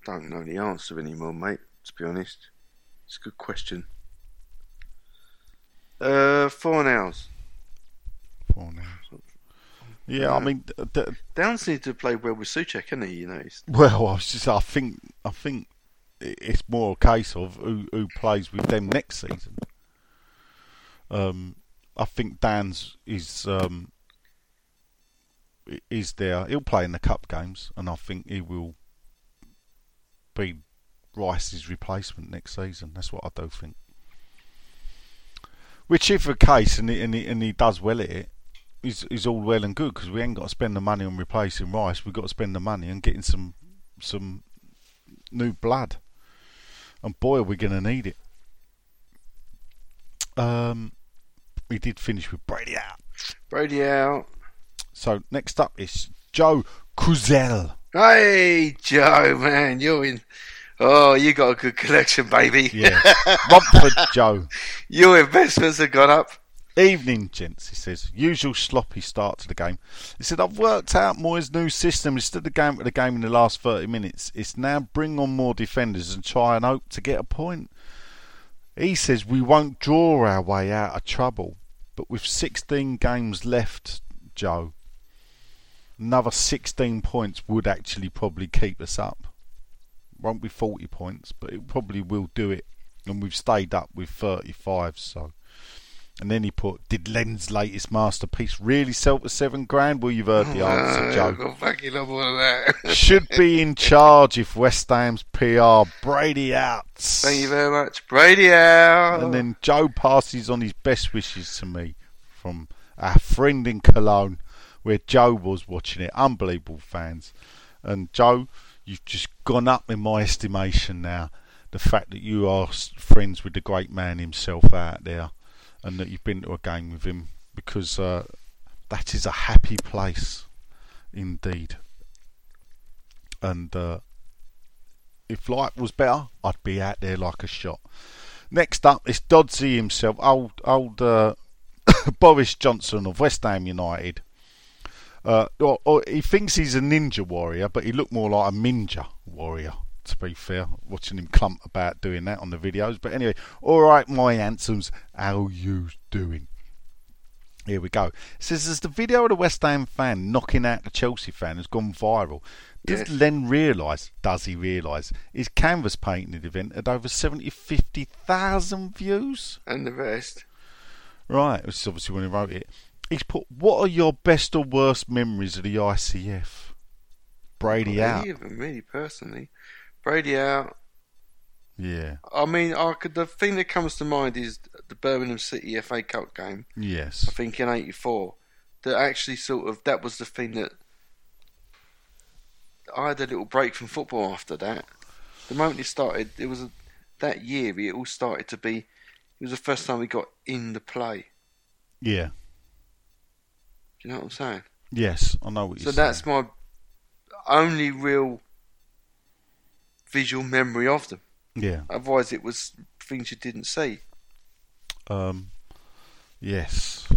D: I don't know the answer anymore, mate. To be honest, it's a good question. Uh, four nows.
C: Fornals. Yeah, I mean, d- d-
D: Downes needs to play well with Soucek, hasn't he? You know,
C: well, I was just, I think, I think i- it's more a case of who who plays with them next season. Um, I think Dan's is um is there. He'll play in the cup games, and I think he will be Rice's replacement next season. That's what I do think. Which, if the case, and he, and he, and he does well at it, is is all well and good because we ain't got to spend the money on replacing Rice. We've got to spend the money on getting some some new blood, and boy, are we going to need it. Um, we did finish with Brady out.
D: Brady out.
C: So next up is Joe Kuzel.
D: Hey, Joe, man, you're in. Oh, you got a good collection, baby.
C: Yeah, Romford Joe.
D: Your investments have gone up.
C: Evening, gents, he says. Usual sloppy start to the game. He said, I've worked out Moyes' new system. Instead of going for the game in the last 30 minutes, it's now bring on more defenders and try and hope to get a point. He says we won't draw our way out of trouble. But with 16 games left, Joe, another 16 points would actually probably keep us up. Won't be 40 points, but it probably will do it. And we've stayed up with 35, so. And then he put, "Did Len's latest masterpiece really sell for seven grand?" Well, you've heard the answer, Joe.
D: I've got fucking up all of that.
C: Should be in charge if West Ham's PR. Brady out.
D: Thank you very much. Brady out.
C: And then Joe passes on his best wishes to me from our friend in Cologne, where Joe was watching it. Unbelievable fans. And Joe, you've just gone up in my estimation now. The fact that you are friends with the great man himself out there, and that you've been to a game with him, because uh, that is a happy place, indeed. And uh, if life was better, I'd be out there like a shot. Next up is Dodsey himself, old old uh, Boris Johnson of West Ham United. Uh, or, or he thinks he's a ninja warrior, but he looked more like a ninja warrior. To be fair, watching him clump about doing that on the videos. But anyway, all right, my handsomes, how you doing? Here we go. It says as the video of the West Ham fan knocking out the Chelsea fan has gone viral. Does
D: Yes.
C: Len realise, does he realise, his canvas painting event had over 70, 50,000 views?
D: And the rest.
C: Right, which is obviously when he wrote it. He's put, what are your best or worst memories of the ICF? Brady
D: Not
C: out.
D: Them, really, personally. Brady out.
C: Yeah,
D: I mean, I could. The thing that comes to mind is the Birmingham City FA Cup game.
C: yes.
D: I think in '84. That actually sort of that was the thing that I had a little break from football after that. The moment it started, it was a, that year. It all started to be. It was the first time we got in the play.
C: Yeah.
D: Do you know what I'm saying?
C: Yes, I know what
D: So
C: you're saying.
D: that's my only real visual memory of them.
C: Yeah.
D: Otherwise, it was things you didn't see.
C: Um, yes.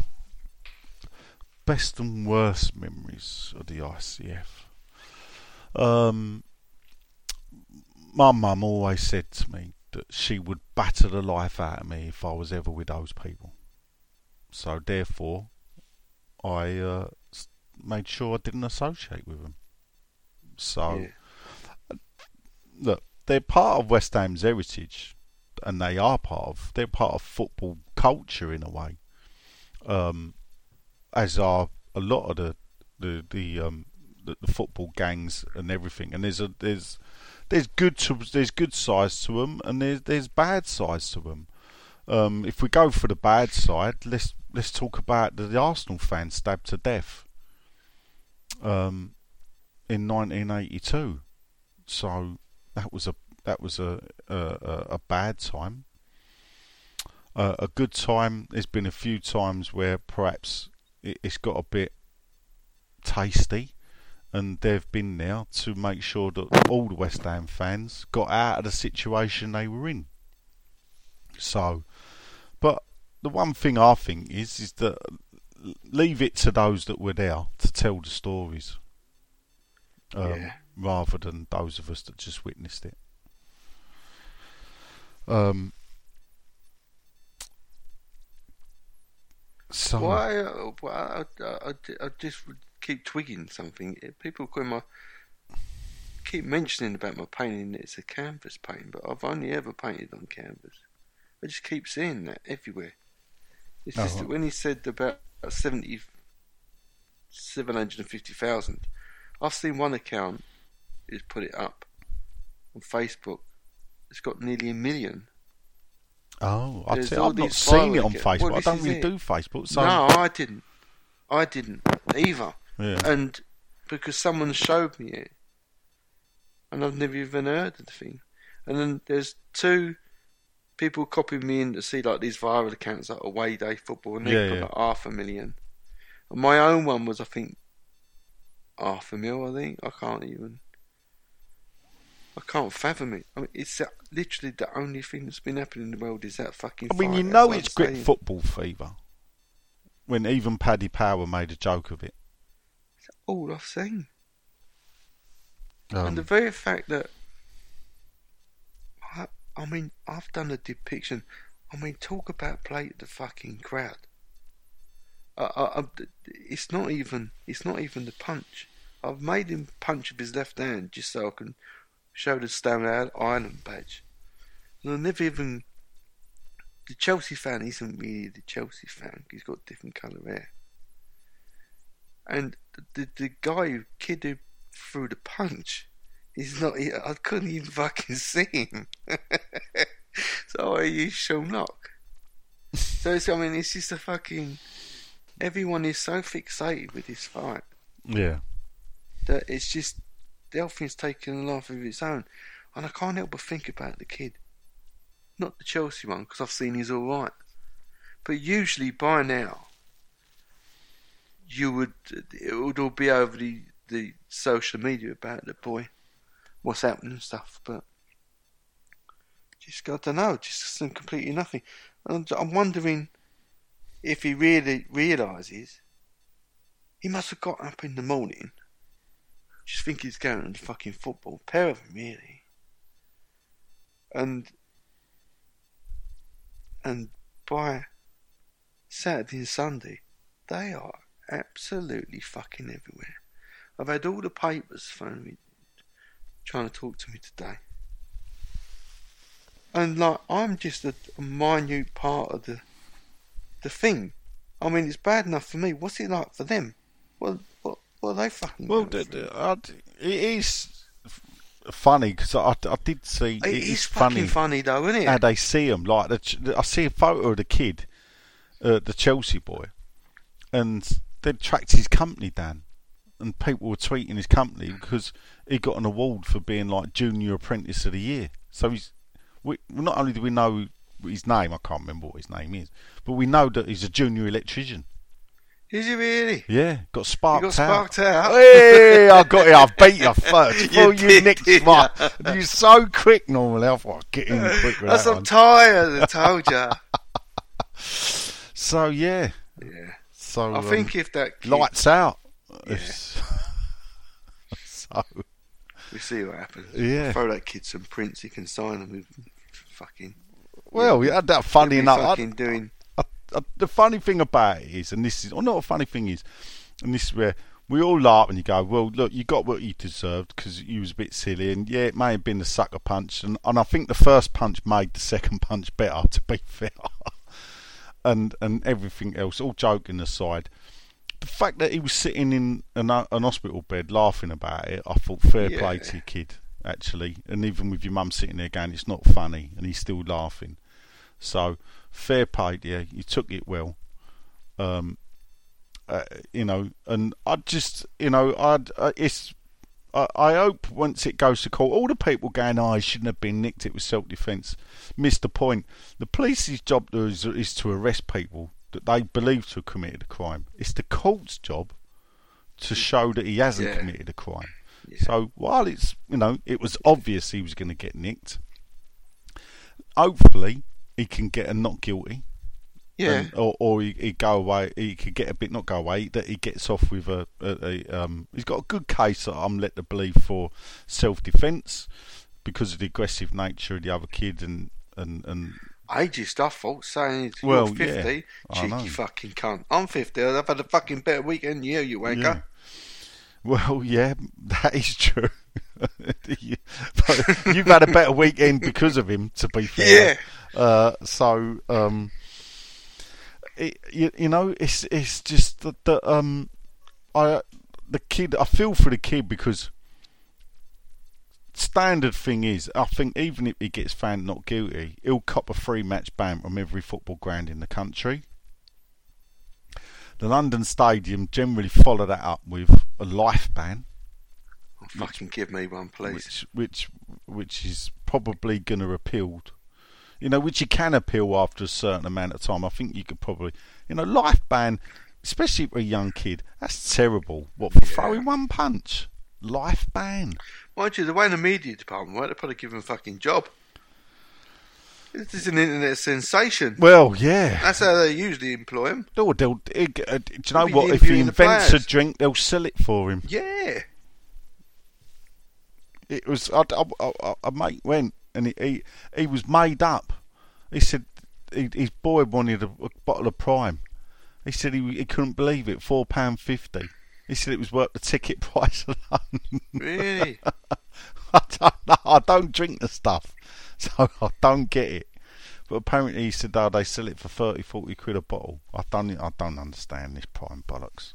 C: Best and worst memories of the ICF. Um, my mum always said to me that she would batter the life out of me if I was ever with those people. So therefore, I uh, made sure I didn't associate with them. So
D: Yeah.
C: Look, they're part of West Ham's heritage, and they are part of. They're part of football culture in a way, um, as are a lot of the the the, um, the the football gangs and everything. And there's a there's there's good to there's good sides to them, and there's there's bad sides to them. Um, if we go for the bad side, let's let's talk about the, the Arsenal fan stabbed to death um, in 1982. So that was a that was a a, a, bad time. Uh, a good time. There's been a few times where perhaps it, it's got a bit tasty, and they've been there to make sure that all the West Ham fans got out of the situation they were in. So, but the one thing I think is is that leave it to those that were there to tell the stories, um,
D: Yeah.
C: Rather than those of us that just witnessed it. Um. So
D: Why? Uh, why I, I, I, I just keep twigging something. People call my keep mentioning about my painting. It's a canvas painting, but I've only ever painted on canvas. I just keep seeing that everywhere. It's
C: Oh,
D: just that when he said about seventy, seven hundred and fifty thousand, I've seen one account who's put it up on Facebook. It's got nearly a million.
C: Oh, I'd say, I've not seen it on Facebook.
D: Well,
C: I don't really
D: it.
C: do Facebook, so
D: no, I didn't. I didn't either.
C: yeah.
D: And because someone showed me it, and I've never even heard of the thing. And then there's two people copying me in to see like these viral accounts like Away Day Football, and they
C: Yeah,
D: put
C: yeah.
D: like half a million. And my own one was, I think, half a mil. I think I can't even. I can't fathom it. I mean, it's uh, literally the only thing that's been happening in the world is that fucking.
C: I mean,
D: fight
C: you know it's grip football fever. When even Paddy Power made a joke of it.
D: It's all I've seen.
C: Um,
D: and the very fact that I, I mean, I've done a depiction. I mean, talk about play the fucking crowd. I, I, I, it's not even. It's not even the punch. I've made him punch with his left hand just so I can show the Stone Island badge. I never even. The Chelsea fan isn't really the Chelsea fan. He's got different colour hair. And the, the guy, who kid who threw the punch, he's not. He, I couldn't even fucking see him. so I used Knock. So it's, I mean, it's just a fucking. Everyone is so fixated with this fight
C: yeah.
D: that it's just the whole thing's taken a life of its own, and I can't help but think about the kid. Not the Chelsea one because I've seen he's all right, but usually by now you would it would all be over the the social media about the boy, what's happening and stuff. But just I don't know, just completely nothing. And I'm wondering if he really realises he must have got up in the morning, just think he's going to fucking football. Pair of them, really. And and by Saturday and Sunday, they are absolutely fucking everywhere. I've had all the papers phone me, trying to talk to me today. And like, I'm just a, a minute part of the the thing. I mean, it's bad enough for me. What's it like for them? Well, what they fucking?
C: Well,
D: going
C: d-
D: through?
C: d- I d- it is funny because I, I did see.
D: it
C: it
D: is
C: funny
D: funny though, isn't it?
C: how they see him. Like the, ch- I see a photo of the kid, uh, the Chelsea boy, and they tracked his company down, and people were tweeting his company because he got an award for being like junior apprentice of the year. So he's we, not only do we know his name, I can't remember what his name is, but we know that he's a junior electrician.
D: Is he really?
C: Yeah, got sparked
D: You got sparked out.
C: Hey, I got you. I beat you first.
D: You
C: Before you,
D: did,
C: nicked my. You're so quick normally. I thought I'd get in quick with
D: That's
C: that
D: I'm
C: one.
D: tired. I told you.
C: So yeah.
D: yeah.
C: So
D: I
C: um,
D: think if that kid,
C: lights out.
D: Yeah.
C: So
D: we see what happens.
C: Yeah.
D: Throw that kid some prints. He can sign them with fucking.
C: well, we yeah, that funny enough.
D: Fucking doing.
C: I, the funny thing about it is, and this is, or not a funny thing is, and this is where we all laugh and you go, well, look, you got what you deserved because you was a bit silly, and yeah, it may have been the sucker punch, and, and I think the first punch made the second punch better, to be fair, and and everything else, all joking aside. The fact that he was sitting in an, uh, an hospital bed laughing about it, I thought fair play to your kid, actually. And even with your mum sitting there going, it's not funny, and he's still laughing. So fair play to you. You took it well. Um, uh, you know, and I just, you know, I'd, uh, it's. I, I hope once it goes to court, all the people going, "Oh, shouldn't have been nicked. It was self-defence." Missed the point. The police's job is, is to arrest people that they believe to have committed a crime. It's the court's job to show that he hasn't
D: Yeah.
C: committed a crime.
D: Yeah.
C: So while it's, you know, it was obvious he was going to get nicked. Hopefully, he can get a not guilty
D: Yeah.
C: and- or or he, he go away. He could get a bit, not go away. That he gets off with a, a, a um. He's got a good case that I'm led to believe for self-defence because of the aggressive nature of the other kid and and and
D: Ageist, I thought, saying you're
C: Well,
D: 50,
C: yeah,
D: cheeky fucking cunt. I'm 50, I've had a fucking better weekend than you, you wanker.
C: Yeah. Well, yeah, that is true. You've had a better weekend because of him, to be fair.
D: Yeah.
C: Uh, so, um, it, you, you know, it's it's just that the um, I the kid. I feel for the kid because standard thing is, I think even if he gets found not guilty, he'll cop a free match ban from every football ground in the country. The London Stadium generally follow that up with a life ban,
D: Oh, fucking give me one, please.
C: which which which is probably going to appeal. You know, which you can appeal after a certain amount of time. I think you could probably, you know, life ban, especially for a young kid. That's terrible. What for throwing one punch? Life ban.
D: Mind you, the way in the media department work, they'd probably give him a fucking job. This is an internet sensation.
C: Well, yeah.
D: That's how they usually employ him.
C: Oh, they'll, eh, uh, do you know what? If he invents a drink, they'll sell it for him.
D: Yeah.
C: It was I, I, I, a mate went and he, he he was made up. He said he, his boy wanted a, a bottle of Prime. He said he he couldn't believe it, four pound fifty. He said it was worth the ticket price alone.
D: Really?
C: I don't know. I don't drink the stuff, so I don't get it. But apparently he said oh, they sell it for 30, 40 quid a bottle. I don't I don't understand this Prime bollocks.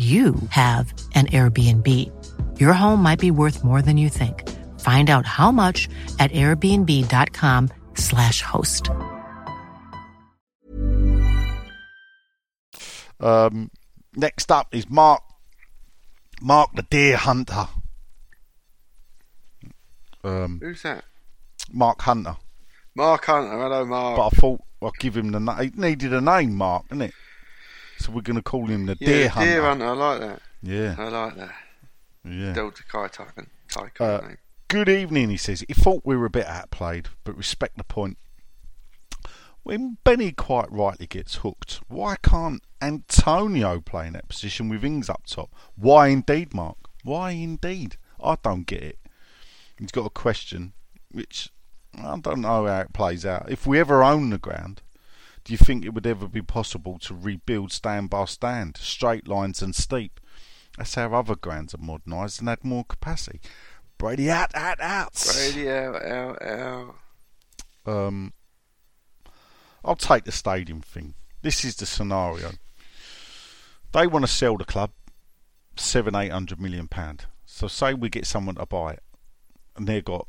E: you have an Airbnb. Your home might be worth more than you think. Find out how much at airbnb.com/slash host.
C: Um, next up is Mark. Mark the Deer Hunter. Um,
D: Who's that?
C: Mark Hunter.
D: Mark Hunter. Hello, Mark.
C: But I thought I'd give him the name. He needed a name, Mark, didn't it? So we're going to call him the
D: yeah,
C: Deer Hunter.
D: Deer Hunter. I like that.
C: Yeah,
D: I like that.
C: yeah.
D: Delta Tycoon. Tycoon
C: Uh. Good evening, he says. He thought we were a bit outplayed, but respect the point. When Benny quite rightly gets hooked, why can't Antonio play in that position with Ings up top? Why indeed, Mark? Why indeed? I don't get it. He's got a question, which I don't know how it plays out. If we ever own the ground, do you think it would ever be possible to rebuild stand by stand, straight lines and steep? That's how other grounds are modernised and had more capacity. Brady out, out, out.
D: Brady out, out, out.
C: Um, I'll take the stadium thing. This is the scenario. They want to sell the club seven, eight hundred million pound. So say we get someone to buy it, and they've got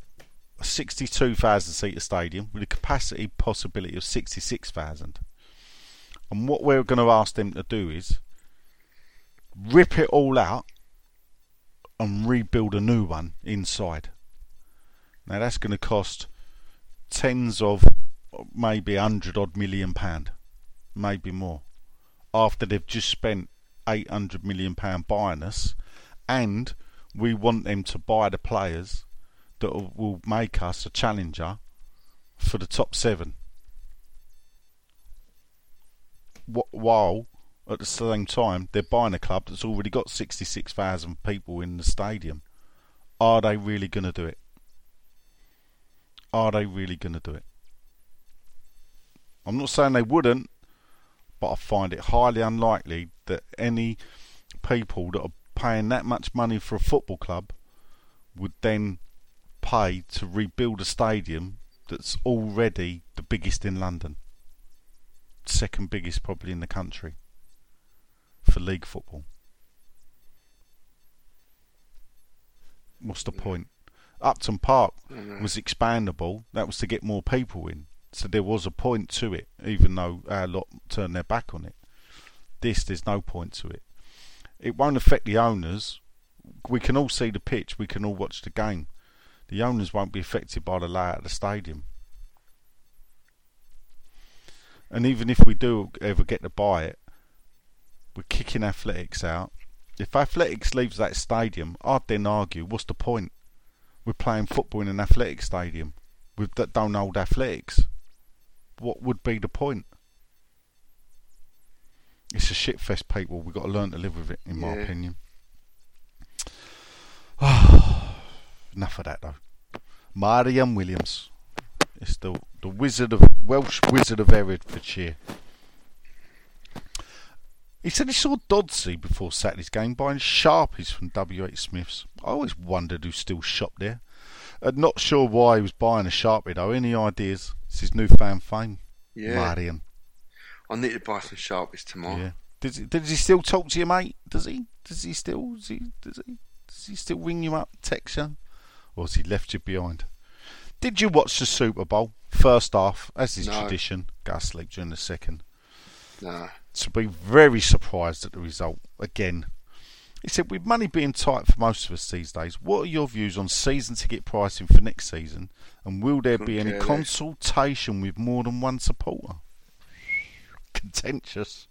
C: a sixty-two thousand seater stadium with a capacity possibility of sixty-six thousand. And what we're going to ask them to do is rip it all out and rebuild a new one inside. Now that's going to cost tens of maybe hundred odd million pound, maybe more, after they've just spent eight hundred million pound buying us, and we want them to buy the players that will- make us a challenger for the top seven. While at the same time they're buying a club that's already got sixty six thousand people in the stadium. Are they really going to do it? Are they really going to do it? I'm not saying they wouldn't, but I find it highly unlikely that any people that are paying that much money for a football club would then pay to rebuild a stadium that's already the biggest in London. Second biggest probably in the country for league football. What's the point? Upton Park was expandable. That was to get more people in. So there was a point to it, even though our lot turned their back on it. This, there's no point to it. It won't affect the owners. We can all see the pitch. We can all watch the game. The owners won't be affected by the layout of the stadium. And even if we do ever get to buy it, we're kicking athletics out. If athletics leaves that stadium, I'd then argue, what's the point? We're playing football in an athletic stadium with that don't hold athletics. What would be the point? It's a shit fest, people. We've got to learn to live with it, in my opinion. Ah. Enough of that, though. Mariam Williams. It's the the wizard of Welsh wizard of Herefordshire. He said he saw Dodsey before Saturday's game buying Sharpies from WH Smith's. I always wondered who still shopped there. Uh, not sure why he was buying a Sharpie though. Any ideas? It's his newfound fame.
D: Yeah.
C: Mariam.
D: I need to buy some Sharpies tomorrow.
C: Yeah. Does he, does he still talk to you, mate? Does he? Does he still? Does he? Does he? Does he still ring you up, text you, he left you behind? Did you watch the Super Bowl first half, as is
D: No.
C: tradition? Go to sleep during the second.
D: No.
C: To be very surprised at the result again. He said, with money being tight for most of us these days, what are your views on season ticket pricing for next season? And will there be
D: Couldn't
C: any
D: care less.
C: consultation with more than one supporter? Contentious.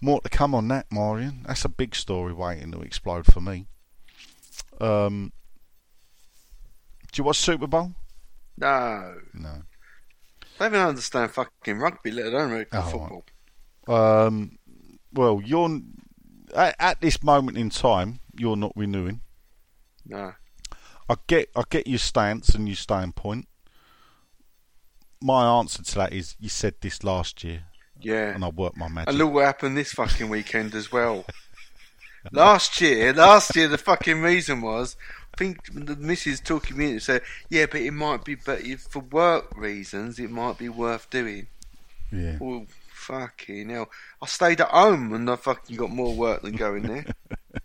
C: More to come on that, Marion. That's a big story waiting to explode for me. Um, you watch Super Bowl?
D: No.
C: No.
D: They don't even understand fucking rugby, let alone American
C: Oh,
D: football.
C: Um, well, you're at, at this moment in time, you're not renewing.
D: No.
C: I get, I get your stance and your standpoint. My answer to that is, you said this last year,
D: Yeah.
C: and I worked my magic.
D: And look what happened this fucking weekend as well. last year, last year the fucking reason was, I think the missus talking me into said, yeah, but it might be, but if for work reasons, it might be worth doing.
C: yeah.
D: Well, fucking hell. I stayed at home and I fucking got more work than going there.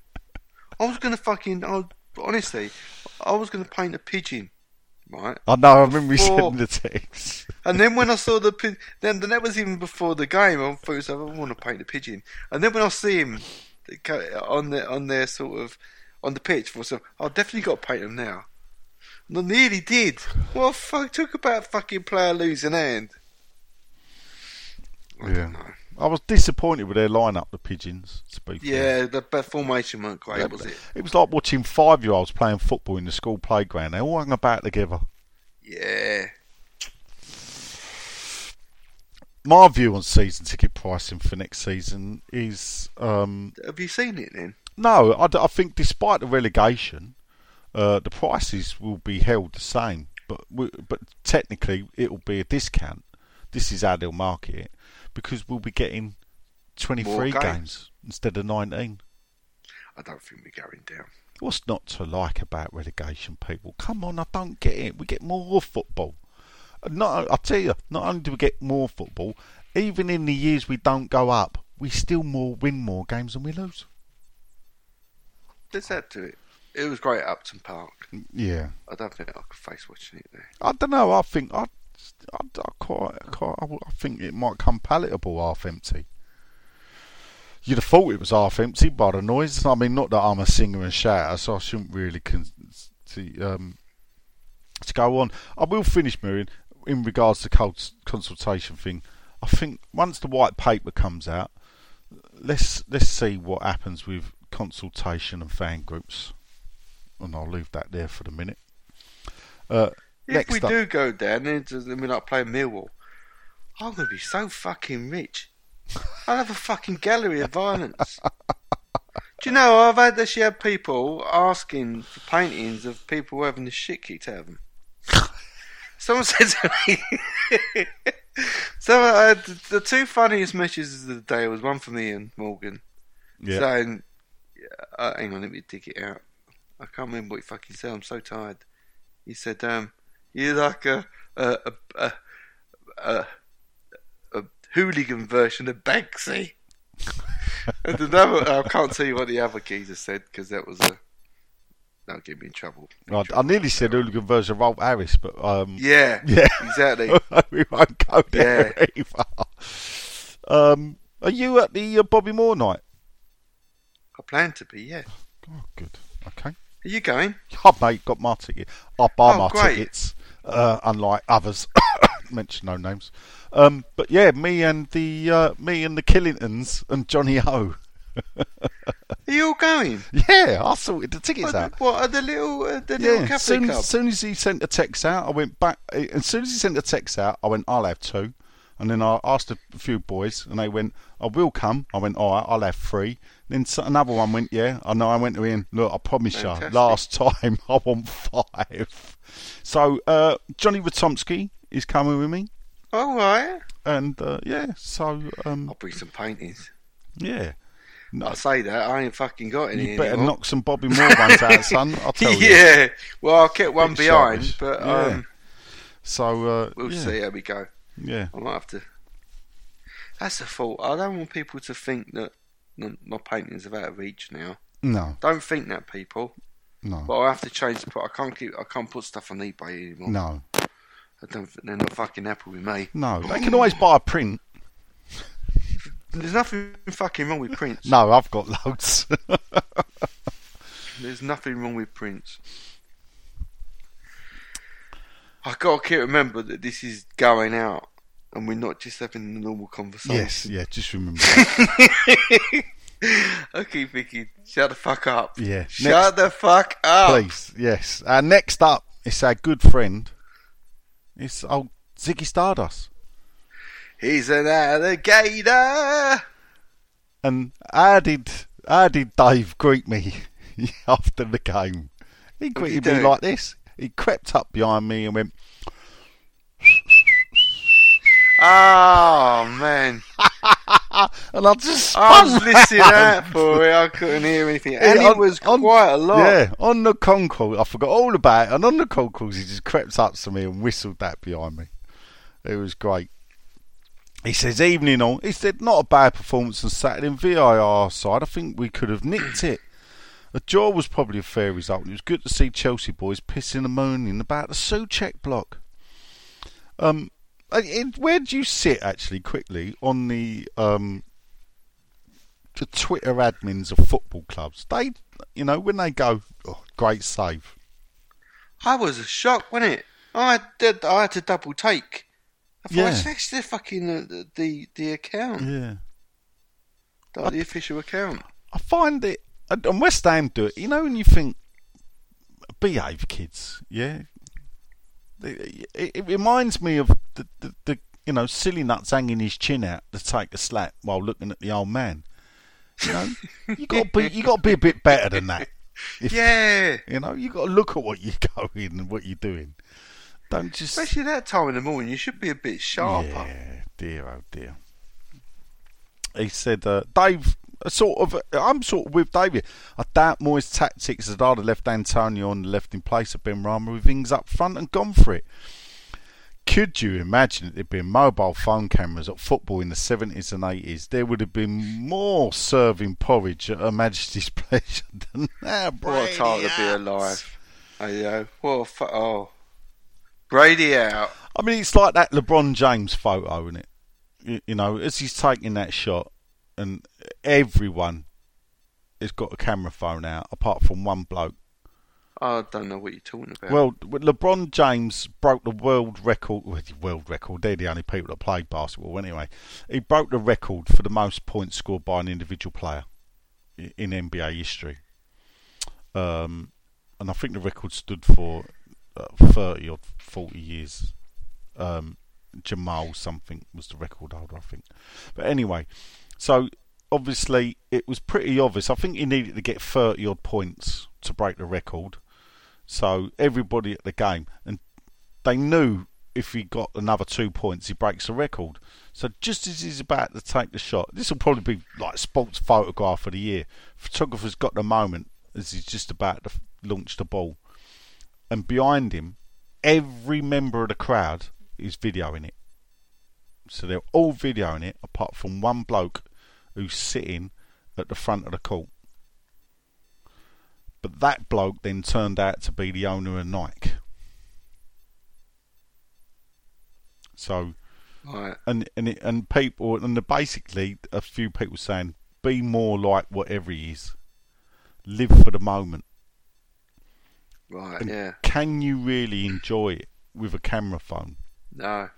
D: I was gonna fucking, I honestly, I was gonna paint a pigeon, right?
C: I know. I remember you sending the text.
D: And then when I saw the pi- then, then that was even before the game. I thought I want to paint a pigeon. And then when I see him on the on their sort of on the pitch, for myself, I definitely got to paint him now. And I nearly did. Well, fuck, Talk about fucking player losing hand. I
C: Yeah.
D: don't know.
C: I was disappointed with their lineup, the pigeons. To be fair.
D: Yeah, the, the formation weren't great,
C: Yeah,
D: was it?
C: It was like watching five-year-olds playing football in the school playground. They all hung about together.
D: Yeah.
C: My view on season ticket pricing for next season is um,
D: Have you seen it then?
C: No. I, d- I think despite the relegation, uh, the prices will be held the same. But we, but technically, it will be a discount. This is how they'll market it because we'll be getting twenty-three games.
D: games.
C: instead of nineteen.
D: I don't think we're going down.
C: What's not to like about relegation, people? Come on, I don't get it. We get more football. Not, I tell you, not only do we get more football, even in the years we don't go up, we still more win more games than we lose.
D: Let's add to it. It was great at Upton Park.
C: Yeah,
D: I don't think I could face watching it there.
C: I don't know. I think I, I, I quite, quite, I, I think it might come palatable half empty. You'd have thought it was half empty by the noise. I mean, not that I'm a singer and shouter, so I shouldn't really con- to, um, to go on. I will finish, Miriam, in regards to cons- consultation thing. I think once the white paper comes out, let's let's see what happens with consultation and fan groups, and I'll leave that there for the minute. Uh,
D: If we
C: up-
D: do go down and we're not playing Millwall, I'm going to be so fucking rich. I'll have a fucking gallery of violence. Do you know, I've had this year people asking for paintings of people having the shit kicked out of them. Someone said to me, so uh, the, the two funniest messages of the day was one from Ian Morgan
C: yeah.
D: saying, uh, hang on, let me dig it out. I can't remember what he fucking said. I'm so tired. He said, um, you're like a, a, a, a, a, a hooligan version of Banksy. and another, I can't tell you what the other geezer said because that was a. That'll get me in trouble.
C: I, I nearly said hooligan version of Rolf Harris, but um,
D: Yeah,
C: Yeah.
D: exactly.
C: we won't go there either. Um, are you at the uh, Bobby Moore night?
D: I plan to be, yeah.
C: Oh, good. Okay.
D: Are you going?
C: Oh, mate, got my ticket. I buy
D: Oh,
C: my
D: great.
C: tickets, uh, unlike others. Mention no names. Um, but yeah, me and the uh, me and the Killingtons and Johnny O.
D: Are you all going?
C: Yeah, I sorted the tickets
D: What,
C: out.
D: what are the little, uh, the little
C: Yeah,
D: Catholic
C: soon,
D: club?
C: soon as he sent a text out, I went back. eh, As soon as he sent a text out, I went, I'll have two. And then I asked a few boys, and they went, I will come. I went, all right, I'll have three. Then another one went, yeah. I know. I went to Ian, look, I promise
D: Fantastic.
C: you, last time I want five. So uh, Johnny Ratomsky is coming with me,
D: All right.
C: and uh, yeah, so um,
D: I'll bring some paintings.
C: yeah. No,
D: I say that I ain't fucking got any.
C: you better
D: anymore.
C: knock some Bobby Moore ones out, son. I'll tell you.
D: yeah. Well, I'll keep one behind, but
C: Yeah.
D: um,
C: So uh,
D: we'll
C: yeah,
D: see how we go.
C: Yeah,
D: I might have to. That's the fault. I don't want people to think that my paintings are out of reach now.
C: no,
D: Don't think that, people.
C: no,
D: But I have to change the. I can't keep. I can't put stuff on eBay anymore.
C: no.
D: I don't. They're not fucking happy with me.
C: No, they can always buy a print.
D: There's nothing fucking wrong with prints.
C: No, I've got loads.
D: There's nothing wrong with prints. I gotta keep remember that this is going out, and we're not just having a normal conversation.
C: yes, yeah, just remember.
D: Keep thinking, shut the fuck up.
C: Yeah.
D: Shut the fuck up.
C: Please, yes. Uh, next up, it's our good friend. It's old Ziggy Stardust.
D: He's an alligator.
C: And how did how did Dave greet me after the game? He greeted me like this. He crept up behind me and went,
D: Oh man,
C: and I just
D: I was listening out for it. I couldn't hear anything, and it was quite a lot.
C: Yeah, on the concourse, I forgot all about it. And on the concourse, he just crept up to me and whistled that behind me. It was great. He says, evening all. He said, not a bad performance on Saturday. In VIR side, I think we could have nicked it. A draw was probably a fair result. It was good to see Chelsea boys pissing and moaning about the Soucek block. Um, where do you sit actually, quickly, on the um, the Twitter admins of football clubs? They, you know, when they go, oh, great save.
D: I was shocked, wasn't it? I did. I had to double take. I thought
C: Yeah.
D: it's actually fucking uh, the the the account,
C: Yeah.
D: like the official account.
C: I find it, and West Ham do it. You know, when you think, behave, kids. Yeah. It, it, it reminds me of the, the, the you know silly nuts hanging his chin out to take a slap while looking at the old man. You know, you got to be you got to be a bit better than that. If-
D: Yeah,
C: You know, you got to look at what you're going and what you're doing. Don't just
D: especially that time in the morning. You should be a bit sharper.
C: Yeah, dear, oh dear. He said, uh, Dave, sort of, I'm sort of with David. I doubt Moyes' tactics that I'd have left Antonio on the left in place of Benrahma with things up front and gone for it. Could you imagine it there'd been mobile phone cameras at football in the 70s and 80s? There would have been more serving porridge at Her Majesty's pleasure than now,
D: What a time to be alive. I know. What fu- oh, Brady out.
C: I mean, it's like that LeBron James photo, isn't it? You, you know, as he's taking that shot, and everyone has got a camera phone out, apart from one bloke.
D: I don't know what you're talking about.
C: Well, LeBron James broke the world record. Well, the world record. They're the only people that played basketball anyway. He broke the record for the most points scored by an individual player in NBA history. Um, and I think the record stood for uh, 30 or 40 years. Um, Jamal something was the record holder, I think. But anyway, so obviously it was pretty obvious. I think he needed to get 30 odd points to break the record. So everybody at the game, and they knew if he got another two points, he breaks the record. So just as he's about to take the shot, this will probably be like sports photograph of the year. Photographer's got the moment as he's just about to launch the ball, and behind him, every member of the crowd is videoing it. So they're all videoing it, apart from one bloke who's sitting at the front of the court. But that bloke then turned out to be the owner of Nike. So
D: right.
C: and and it, and people and the, basically a few people saying be more like whatever he is. Live for the moment.
D: Right.
C: And
D: Yeah.
C: Can you really enjoy it with a camera phone?
D: No.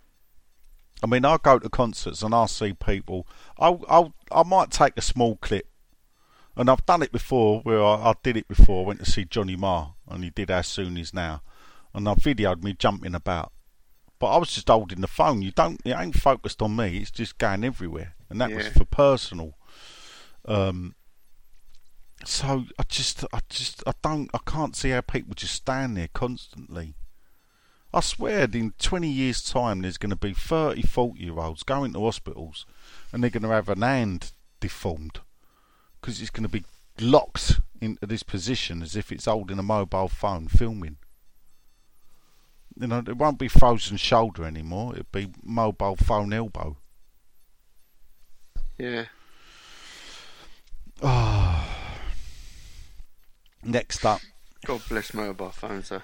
C: I mean, I go to concerts and I see people. I'll, I'll, I might take a small clip, and I've done it before. Where I, I did it before. I went to see Johnny Marr, and he did "As Soon As Now," and I videoed me jumping about. But I was just holding the phone. You don't, it ain't focused on me. It's just going everywhere, and that was for personal. Um. So I just, I just, I don't, I can't see how people just stand there constantly. I swear, in 20 years' time, there's going to be 30, 40 year olds going to hospitals and they're going to have an hand deformed because it's going to be locked into this position as if it's holding a mobile phone filming. You know, it won't be frozen shoulder anymore, it'll be mobile phone elbow.
D: Yeah. Oh.
C: Next up,
D: God bless mobile phones though.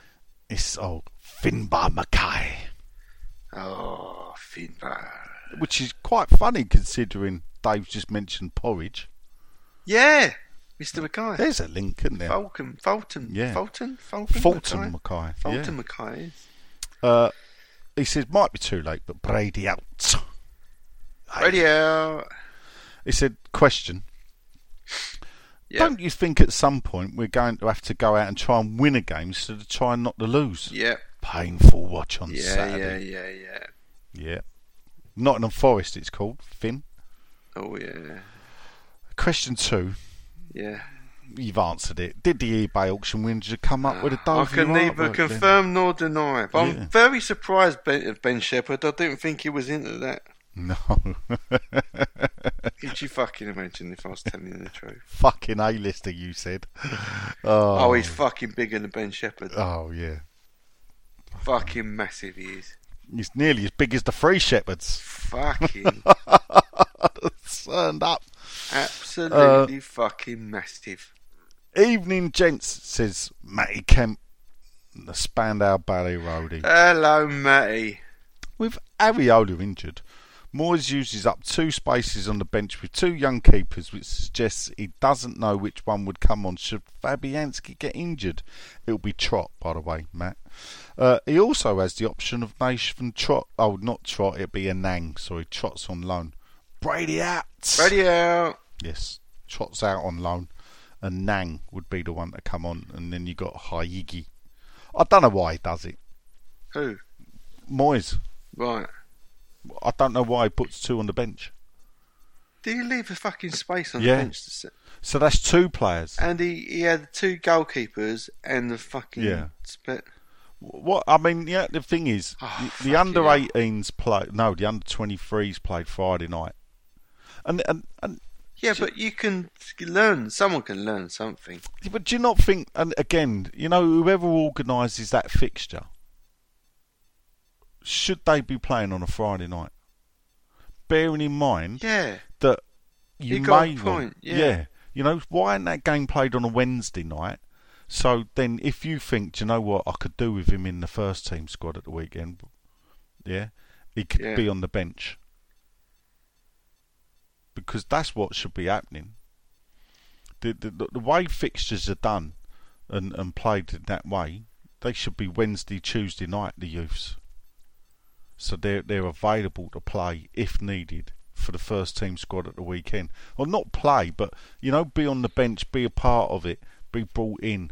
C: It's oh, Finbar Mackay.
D: Oh, Finbar.
C: which is quite funny considering Dave just mentioned porridge.
D: Yeah, Mr. Mackay.
C: There's a link, isn't there?
D: Fulton, Fulton,
C: Yeah.
D: Fulton, Fulton,
C: Fulton
D: Mackay.
C: Mackay.
D: Fulton
C: yeah.
D: Mackay.
C: Uh, he says might be too late, but Brady out.
D: Brady out.
C: He said, question.
D: Yeah.
C: Don't you think at some point we're going to have to go out and try and win a game instead of try and not to lose?
D: Yeah.
C: Painful watch on
D: Saturday. Yeah,
C: yeah,
D: yeah, yeah.
C: Yeah. Nottingham Forest, it's called. Finn.
D: Oh yeah,
C: Question two.
D: yeah.
C: You've answered it. Did the eBay auction winner come up with a ah,
D: I
C: Dover
D: can neither
C: artwork then?
D: confirm nor deny. But
C: Yeah.
D: I'm very surprised Ben, Ben Shepherd. I didn't think he was into that.
C: No.
D: Could you fucking imagine if I was telling you the truth?
C: Fucking A-lister, you said.
D: Oh,
C: Oh,
D: he's fucking bigger than Ben Shepherd.
C: oh yeah.
D: Fucking massive he is.
C: He's nearly as big as the Free Shepherds.
D: Fucking
C: Turned up.
D: absolutely uh, fucking massive.
C: Evening, gents, says Matty Kemp, the Spandau Ballet roadie.
D: Hello, Matty.
C: With Areola injured, Moyes uses up two spaces on the bench with two young keepers, which suggests he doesn't know which one would come on should Fabianski get injured. It'll be Trott, by the way, Matt. Uh, he also has the option of Nathan Trott. Oh, not Trott, it'll be Anang. Sorry, Trott's on loan. Brady out.
D: Brady out!
C: Yes, Trott's out on loan, and Nang would be the one to come on, and then you got Hegyi. I don't know why he does it.
D: Who?
C: Moyes.
D: Right.
C: I don't know why he puts two on the bench.
D: Do you leave a fucking space on
C: Yeah.
D: the bench to sit?
C: So that's two players.
D: And he, he had two goalkeepers and the fucking
C: Yeah.
D: split.
C: What I mean, yeah, the thing is,
D: Oh,
C: the, the under
D: hell.
C: 18s play. No, the under 23s played Friday night, and and and.
D: Yeah, but you can learn. Someone can learn something.
C: But do you not think? And again, you know, whoever organises that fixture, should they be playing on a Friday night? Bearing in mind
D: Yeah.
C: that you,
D: You
C: may
D: point,
C: want,
D: yeah.
C: You know, why isn't that game played on a Wednesday night? So then, if you think, do you know what, I could do with him in the first team squad at the weekend, yeah, he could
D: Yeah.
C: be on the bench because that's what should be happening. The the, the, the way fixtures are done and, and played in that way, they should be Wednesday, Tuesday night. The youths, so they're they're available to play if needed for the first team squad at the weekend. Well, not play, but you know, be on the bench, be a part of it, be brought in,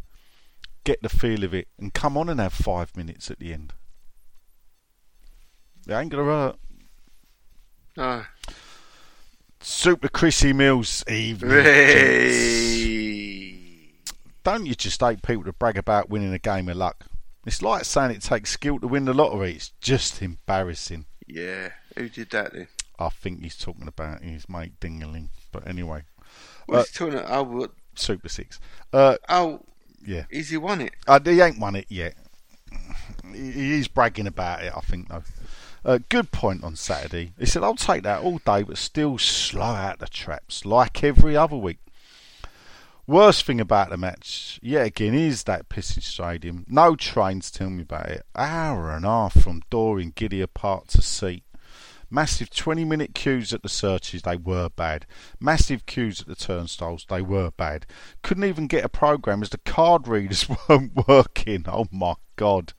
C: get the feel of it, and come on and have five minutes at the end. It ain't gonna hurt.
D: No.
C: Super Chrissy Mills evening.
D: Hey.
C: Don't you just hate people to brag about winning a game of luck? It's like saying it takes skill to win the lottery. It's just embarrassing.
D: Yeah. Who did that then?
C: I think he's talking about his mate Dingaling. But anyway,
D: What's he talking about? Oh, what-
C: Super Six. Uh,
D: oh,
C: yeah.
D: is he won it?
C: Uh, he ain't won it yet. He he is bragging about it, I think, though. Uh, good point on Saturday. He said, I'll take that all day, but still slow out the traps, like every other week. Worst thing about the match, yet again, is that pissing stadium. No trains, tell me about it. Hour and a half from Doreen Giddy Park to seat. Massive 20 minute queues at the searches, they were bad. Massive queues at the turnstiles, they were bad. Couldn't even get a program as the card readers weren't working. Oh my god.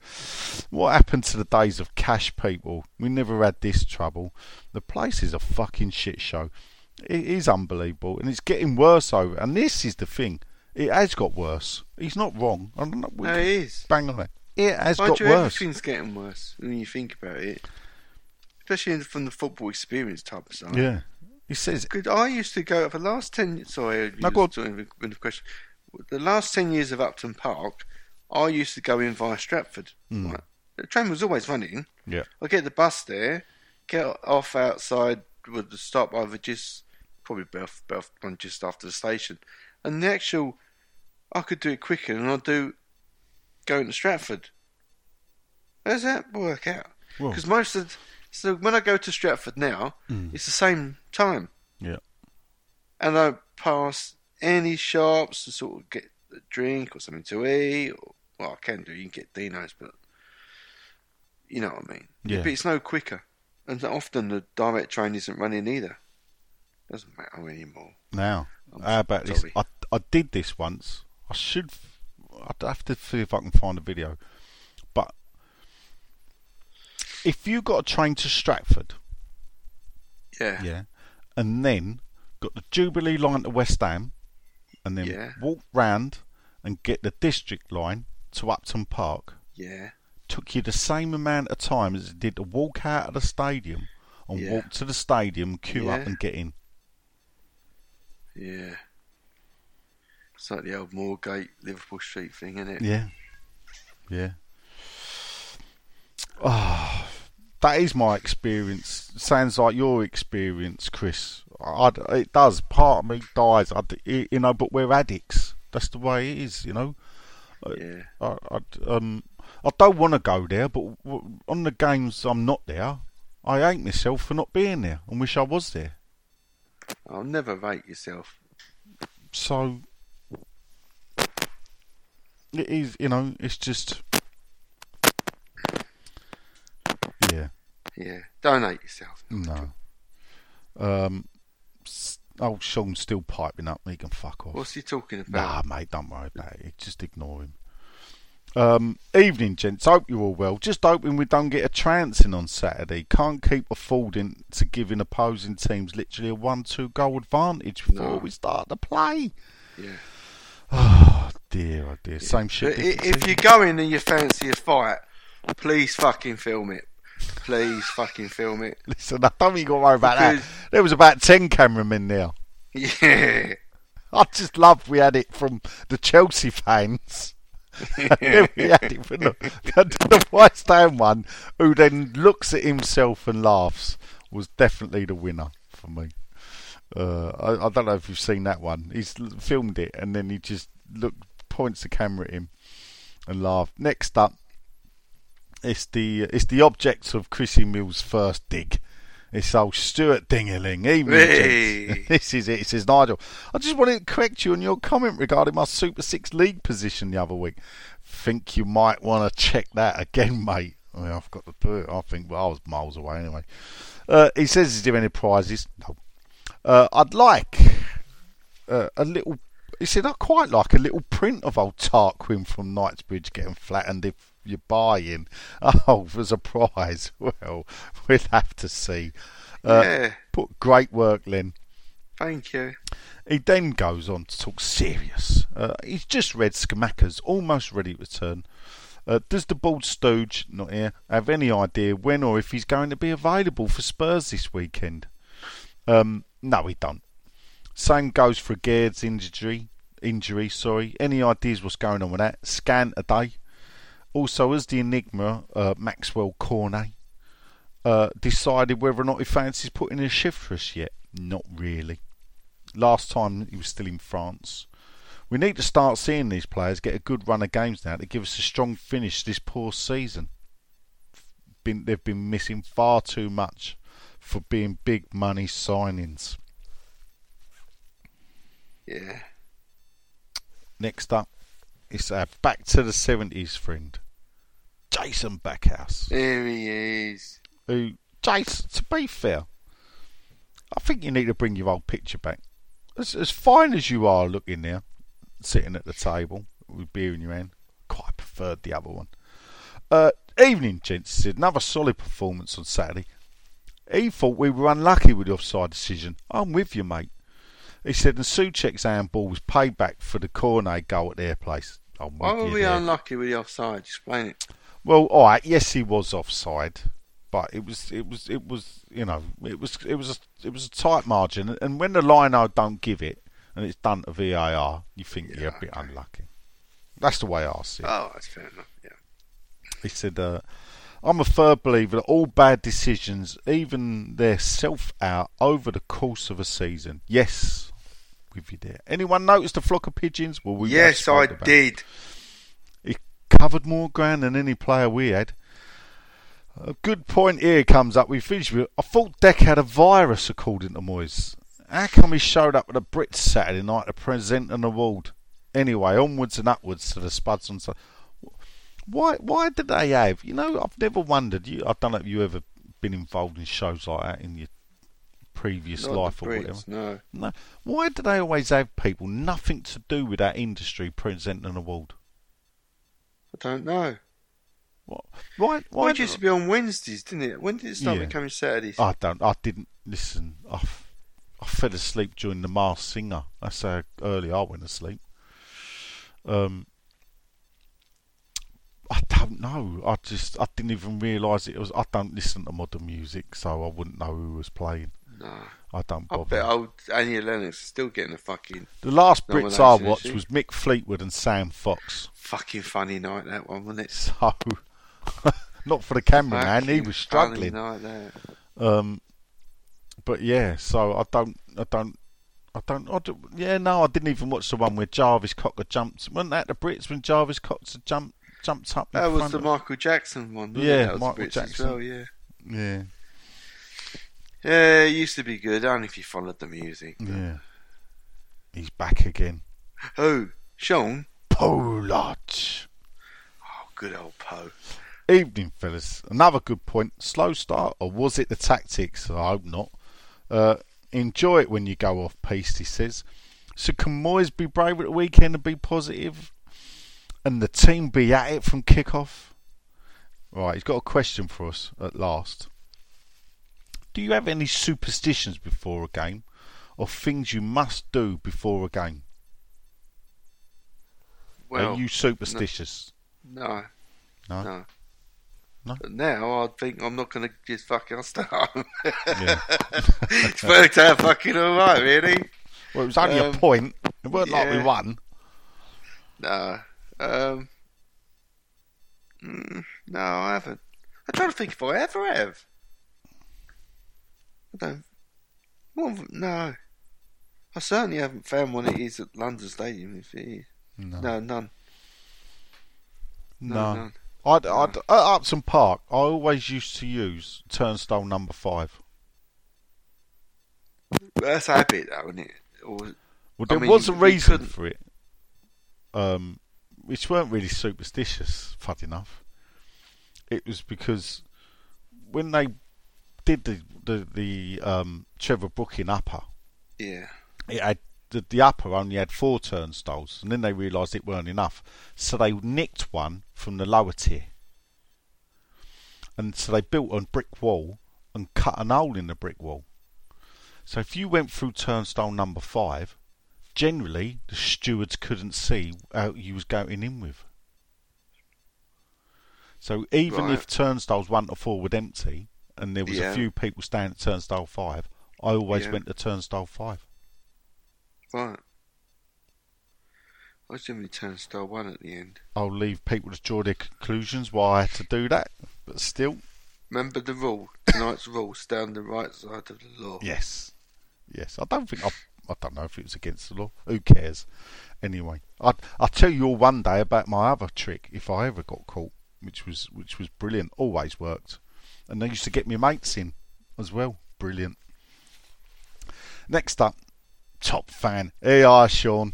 C: What happened to the days of cash people? We never had this trouble. The place is a fucking shit show. It is unbelievable and it's getting worse over. And this is the thing. It has got worse. He's not wrong. I don't know.
D: No, it is.
C: Bang on it. It has
D: Mind
C: got
D: you,
C: worse.
D: everything's getting worse when you think about it. Especially in- from the football experience type of side.
C: Yeah. He says
D: Good. I used to go for the last ten. Sorry,
C: No, go on.
D: the question. The last ten years of Upton Park, I used to go in via Stratford.
C: Hmm.
D: Right. The train was always running.
C: Yeah.
D: I get the bus there, get off outside with the stop over just probably about, about one just after the station, and the actual I could do it quicker than I do going to Stratford. How does that work out? Because most of so when I go to Stratford now, hmm. it's the same time,
C: Yeah.
D: and I pass any shops to sort of get a drink or something to eat. Or, well, I can do. You can get Dino's, but you know what I mean.
C: Yeah.
D: But it's no quicker, and often the direct train isn't running either. Doesn't matter anymore.
C: Now, how about this? I, I did this once. I should. I'd have to see if I can find a video. But if you got a train to Stratford,
D: Yeah.
C: yeah, and then got the Jubilee line to West Ham, and then
D: Yeah.
C: walk round and get the District line to Upton Park,
D: Yeah.
C: took you the same amount of time as it did to walk out of the stadium and
D: Yeah.
C: walk to the stadium, queue up, and get in.
D: Yeah. It's like the old Moorgate Liverpool Street thing, isn't it?
C: Yeah. Yeah. Ah, that is my experience. Sounds like your experience, Chris. I, it does. Part of me dies. I, you know, but we're addicts. That's the way it is. You know.
D: Yeah.
C: I, I, um, I don't want to go there, but on the games I'm not there, I hate myself for not being there and wish I was there.
D: I'll never rate yourself.
C: So it is, you know, it's just yeah,
D: Yeah. Don't hate yourself.
C: no. Um, oh, Sean's still piping up. He can fuck off.
D: What's he talking about?
C: Nah, mate, don't worry about it. Just ignore him. Um, evening, gents. Hope you're all well. Just hoping we don't get a trouncing on Saturday. Can't keep affording to giving opposing teams literally a one-two goal advantage before
D: No.
C: we start to play.
D: Yeah.
C: Oh dear, oh dear. Same shit.
D: If you go in and you fancy a fight, please fucking film it. Please fucking film it.
C: Listen, I don't you got to worry about that. There was about ten cameramen there.
D: Yeah.
C: I just love we had it from the Chelsea fans. From the, the, West Ham one, who then looks at himself and laughs, was definitely the winner for me. Uh, I, I don't know if you've seen that one. He's filmed it and then he just look points the camera at him and laughed. Next up, it's the it's the object of Chrissy Mill's first dig. It's old Stuart Dingerling. Evening,
D: Hey.
C: This is it. It says Nigel. I just wanted to correct you on your comment regarding my Super Six League position the other week. Think you might want to check that again, mate. I mean, I've got to do it. I think well, I was miles away anyway. Uh, he says, "Is there any prizes?" No. Uh, I'd like uh, a little. He said, "I quite like a little print of old Tarquin from Knightsbridge getting flattened if you buy in." Oh, for a prize. Well, we'll have to see. Uh,
D: Yeah.
C: Put great work, Len.
D: Thank you.
C: He then goes on to talk serious. Uh, he's just read Scamacca's almost ready to return. Uh, does the bald stooge, not here, have any idea when or if he's going to be available for Spurs this weekend? Um, no, he don't. Same goes for Gaird's injury. Injury, sorry. Any ideas what's going on with that? Scan a day. Also, has the enigma uh, Maxwell Cornet uh, decided whether or not he fancies putting in a shift for us yet? Not really. Last time he was still in France. We need to start seeing these players get a good run of games now to give us a strong finish this poor season. Been, they've been missing far too much for being big money signings.
D: Yeah.
C: Next up, it's our back to the 70s friend, Jason Backhouse.
D: There he is.
C: Who, Jason, to be fair, I think you need to bring your old picture back. As, as fine as you are looking there, sitting at the table with beer in your hand, quite preferred the other one. Uh, evening, gents. He said, Another solid performance on Saturday. He thought we were unlucky with the offside decision. I'm with you, mate. He said, and Soucek's handball was payback for the Cornet goal at their place.
D: Why were we
C: there.
D: unlucky with the offside? Explain it.
C: Well, all right. Yes, he was offside, but it was, it was, it was, you know, it was, it was, a, it was a tight margin. And when the lino don't give it, and it's done to VAR, you think
D: Yeah,
C: you're a bit
D: okay.
C: unlucky. That's the way I see it.
D: Oh, that's fair enough. Yeah.
C: He said, uh, "I'm a firm believer that all bad decisions, even their self out over the course of a season." Yes, with you there. Anyone noticed the flock of pigeons? Well, we
D: yes, I did.
C: it. Covered more ground than any player we had. A good point here comes up. We finished with. I thought Dec had a virus, according to Moyes. How come he showed up at the Brits Saturday night to present an award? Anyway, onwards and upwards to the Spuds on Sunday. Why? Why did they have? You know, I've never wondered. You, I don't know if you ever been involved in shows like that in your previous
D: Not
C: life or whatever.
D: No.
C: No. Why do they always have people nothing to do with that industry presenting an award?
D: I don't know.
C: What? Why?
D: Why it used to be on Wednesdays, didn't it? When did it start
C: Yeah.
D: becoming Saturdays?
C: I don't. I didn't listen. I, f- I fell asleep during the Masked Singer. That's how early I went to sleep. Um, I don't know. I just I didn't even realise it was. I don't listen to modern music, so I wouldn't know who was playing.
D: no.
C: I don't
D: I
C: bother.
D: bet old Annie Lennox is still getting a fucking
C: the last Brits I watched was Mick Fleetwood and Sam Fox.
D: fucking funny night that one, wasn't it?
C: So, not for the cameraman, he was struggling.
D: Funny night that.
C: Um, but yeah, so I don't, I don't, I don't, I don't. Yeah, no, I didn't even watch the one where Jarvis Cocker jumped. Wasn't that the Brits when Jarvis Cocker jumped jumped up?
D: That was the Michael Jackson one. wasn't
C: Yeah,
D: it? that was
C: Michael Jackson.
D: Well, yeah.
C: Yeah,
D: Yeah, it used to be good, only if you followed the music.
C: yeah. He's back again.
D: Who? Sean?
C: Pollard.
D: Oh, good old Poe.
C: Evening, fellas. Another good point. Slow start, or was it the tactics? I hope not. Uh, enjoy it when you go off piste, he says. So can Moyes be brave at the weekend and be positive, and the team be at it from kick-off? Right, he's got a question for us at last. Do you have any superstitions before a game, or things you must do before a game?
D: Well,
C: Are you superstitious?
D: no,
C: No.
D: no.
C: No?
D: But now I think I'm not going to just fucking I'll.
C: Yeah.
D: it's worked out fucking alright, really.
C: Well, it was only a
D: Um,
C: point. It weren't like we won.
D: No. Um, mm, no, I haven't. I'm trying to think if I ever have. I don't. Well, no. I certainly haven't found one it is at London Stadium, if it is.
C: No.
D: No, none. No,
C: No.
D: none.
C: I'd, I'd, at Upton Park, I always used to use turnstile number five.
D: That's a habit, though, isn't it? Or,
C: Well,
D: I
C: there
D: mean,
C: was a reason for it, um, which weren't really superstitious, fun enough. It was because when they did the the, the um, Trevor Brooking upper,
D: yeah.
C: it had the, the upper only had four turnstiles, and then they realised it weren't enough, so they nicked one from the lower tier, and so they built a brick wall and cut an hole in the brick wall. So if you went through turnstile number five, generally the stewards couldn't see how you was going in with. So even
D: Right.
C: if turnstiles one to four were empty, and there was
D: Yeah.
C: a few people standing at turnstile five, I always
D: Yeah.
C: went to turnstile five.
D: Right. I was generally turnstile one at the end.
C: I'll leave people to draw their conclusions why I had to do that, but still,
D: Remember the rule. Tonight's rule: stay on the right side of the law.
C: yes, yes. I don't think I, I don't know if it was against the law. Who cares? Anyway, I I'll tell you all one day about my other trick if I ever got caught, which was which was brilliant. Always worked, and they used to get me mates in as well. Brilliant. Next up, top fan. Hey, hi, Sean.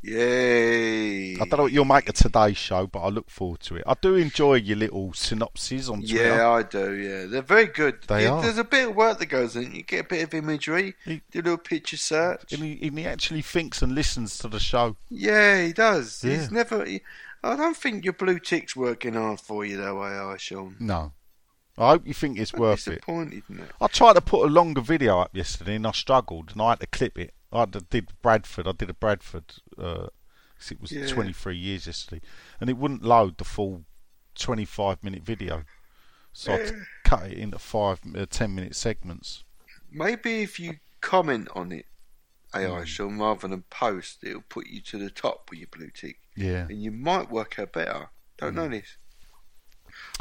D: Yay!
C: I don't know what you'll make of today's show, but I look forward to it. I do enjoy your little synopses on Twitter.
D: Yeah, I do. Yeah, they're very good.
C: They
D: Yeah,
C: are.
D: There's a bit of work that goes in. You get a bit of imagery.
C: He-
D: do a little picture search.
C: And he, and he actually thinks and listens to the show.
D: Yeah, he does.
C: Yeah.
D: He's never. He, I don't think your blue tick's working hard for you that way, are Sean?
C: No. I hope you think it's
D: I'm
C: worth it.
D: disappointed in that.
C: I tried to put a longer video up yesterday and I struggled and I had to clip it. I did Bradford. I did a Bradford. Uh, it was
D: Yeah.
C: 23 years yesterday, and it wouldn't load the full 25 minute video, so I cut it into five, uh, 10 minute segments.
D: Maybe if you comment on it, AI
C: Hmm.
D: Sean, rather than post, it'll put you to the top with your blue tick,
C: Yeah.
D: and you might work out better. Don't
C: Hmm.
D: know this.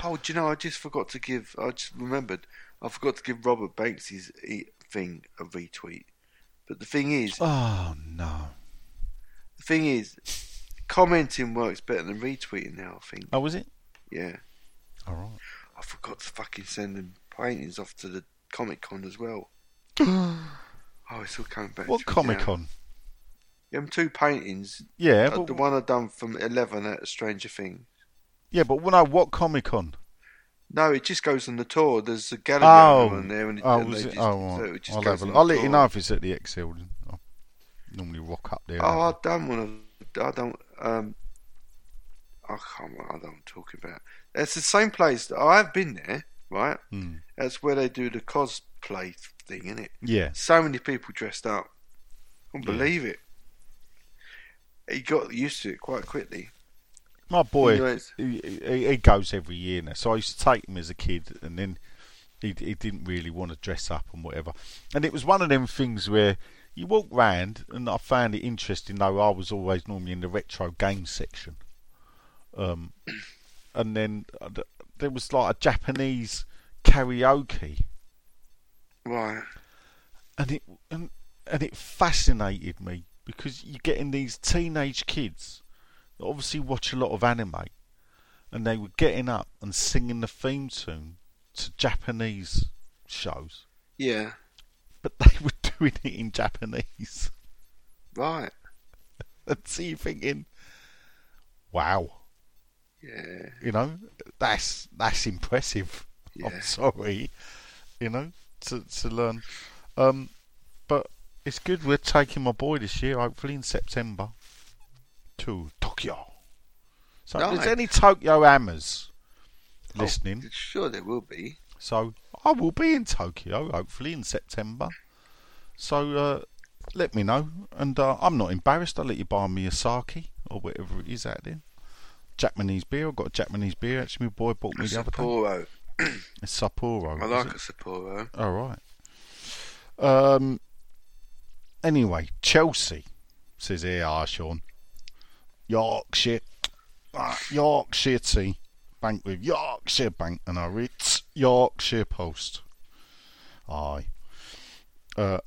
D: Oh, do you know? I just forgot to give. I just remembered. I forgot to give Robert Banks' e- thing a retweet. But the thing is,
C: Oh no.
D: the thing is, commenting works better than retweeting now. I think.
C: Oh, was it?
D: Yeah.
C: All right.
D: I forgot to fucking send them paintings off to the Comic Con as well. oh, it's all coming back.
C: What Comic. Con?
D: Them two paintings.
C: Yeah,
D: uh,
C: but
D: the one I done from Eleven at Stranger Things.
C: Yeah, but no, what Comic Con?
D: No, it just goes on the tour. There's a gallery
C: Oh,
D: on there, and, it,
C: oh,
D: and
C: was it?
D: just,
C: oh,
D: so it just
C: I'll,
D: goes
C: have a
D: on
C: look.
D: the
C: I'll let you know if it's at the ExCeL. Then. I normally rock up there.
D: Oh, I don't want to. I don't. Um, I can't. I don't I'm talking about. It's the same place. I've been there, right?
C: Hmm.
D: That's where they do the cosplay thing, isn't it?
C: yeah.
D: So many people dressed up. Couldn't believe it. He got used to it quite quickly.
C: My boy, he, he, he goes every year now. So I used to take him as a kid, and then he, he didn't really want to dress up and whatever. And it was one of them things where you walk round, and I found it interesting. Though I was always normally in the retro game section, um, and then uh, there was like a Japanese karaoke,
D: Right.
C: and it and, and it fascinated me because you're getting these teenage kids that obviously watch a lot of anime, and they were getting up and singing the theme tune to Japanese shows,
D: Yeah.
C: but they were doing it in Japanese.
D: Right.
C: And so you're thinking, wow,
D: Yeah.
C: you know, that's that's impressive.
D: Yeah.
C: I'm sorry, you know, to to learn. Um, but it's good. We're taking my boy this year, hopefully in September, to Tokyo. So if there's any Tokyo hammers
D: Oh,
C: listening,
D: sure, there will be.
C: so I will be in Tokyo hopefully in September. So uh, let me know, and uh, I'm not embarrassed. I'll let you buy me a sake or whatever it is out there. Japanese beer. I've got a Japanese beer. Actually, my boy bought me the other day.
D: Sapporo.
C: It's Sapporo.
D: I like
C: it?
D: a Sapporo.
C: All right. Um. Anyway, Chelsea says here, ah, Sean. Yorkshire, Yorkshire tea, bank with Yorkshire Bank, and I read Yorkshire Post. Aye. Uh,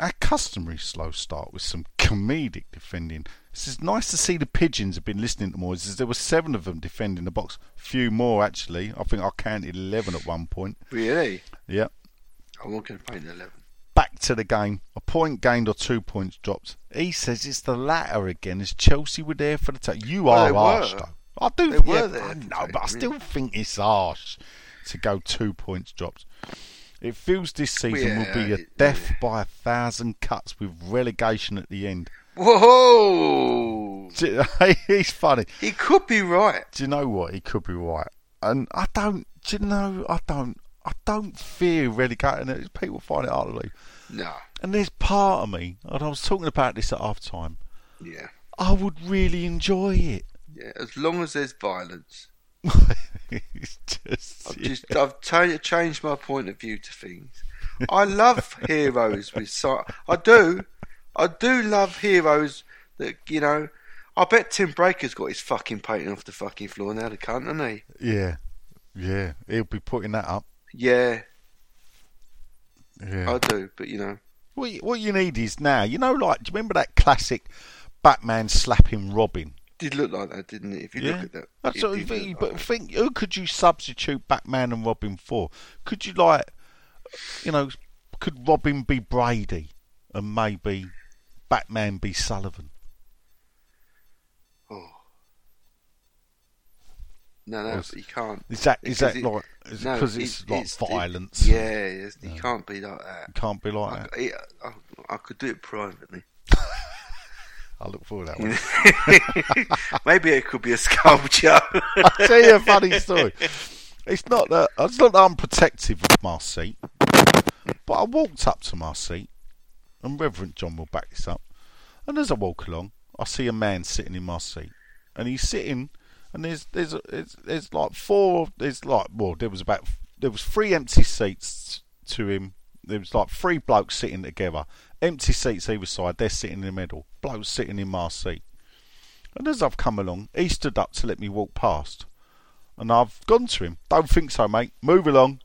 C: our customary slow start with some comedic defending. It says nice to see the pigeons have been listening to more. There were seven of them defending the box. A Few more actually. I think I counted eleven at one point.
D: Really?
C: Yep.
D: Going to paint 11.
C: Back to the game. A point gained or two points dropped. He says it's the latter again. As Chelsea were there for the take. You
D: Well,
C: are harsh though. I do.
D: They
C: yeah,
D: were there
C: I know, but I still think it's harsh to go two points dropped. It feels this season will be a
D: it-
C: death by a thousand cuts with relegation at the end.
D: Whoa!
C: He's funny.
D: He could be right.
C: Do you know what? He could be right. And I don't. Do you know? I don't. I don't fear relegating it. People find it hard to believe.
D: No.
C: And there's part of me, and I was talking about this at half time.
D: Yeah.
C: I would really enjoy it.
D: Yeah. As long as there's violence.
C: it's just,
D: I've just I've ta- changed my point of view to things. I love heroes with si- I do, I do love heroes that you know. I bet Tim Breaker's got his fucking painting off the fucking floor now, the cunt, hasn't he?
C: yeah, yeah. He'll be putting that up.
D: Yeah,
C: Yeah.
D: I do, but you know,
C: What you, what you need is now. You know, like do you remember that classic Batman slapping Robin?
D: did look like that, didn't it? If you
C: yeah.
D: look at that,
C: That's what
D: did
C: you
D: look
C: think,
D: like
C: but think who could you substitute Batman and Robin for? Could you like, you know, could Robin be Brady and maybe Batman be Sullivan?
D: Oh. No, no, you can't.
C: Is that is that
D: it-
C: like is
D: no,
C: because it's,
D: it-
C: like
D: it-
C: violence?
D: yeah, it's, you can't be like that.
C: You can't be like
D: I,
C: that.
D: I, I, I could do it privately.
C: I look forward to that one.
D: Maybe it could be a sculpture.
C: I'll tell you a funny story. It's not that it's not that I'm protective of my seat, but I walked up to my seat, and Reverend John will back this up. And as I walk along, I see a man sitting in my seat, and he's sitting, and there's there's there's, there's like four. There's like well, there was about there was three empty seats to him. There was like three blokes sitting together, empty seats either side. They're sitting in the middle. Blokes sitting in my seat. And as I've come along, he stood up to let me walk past. And I've gone to him. Don't think so, mate. Move along.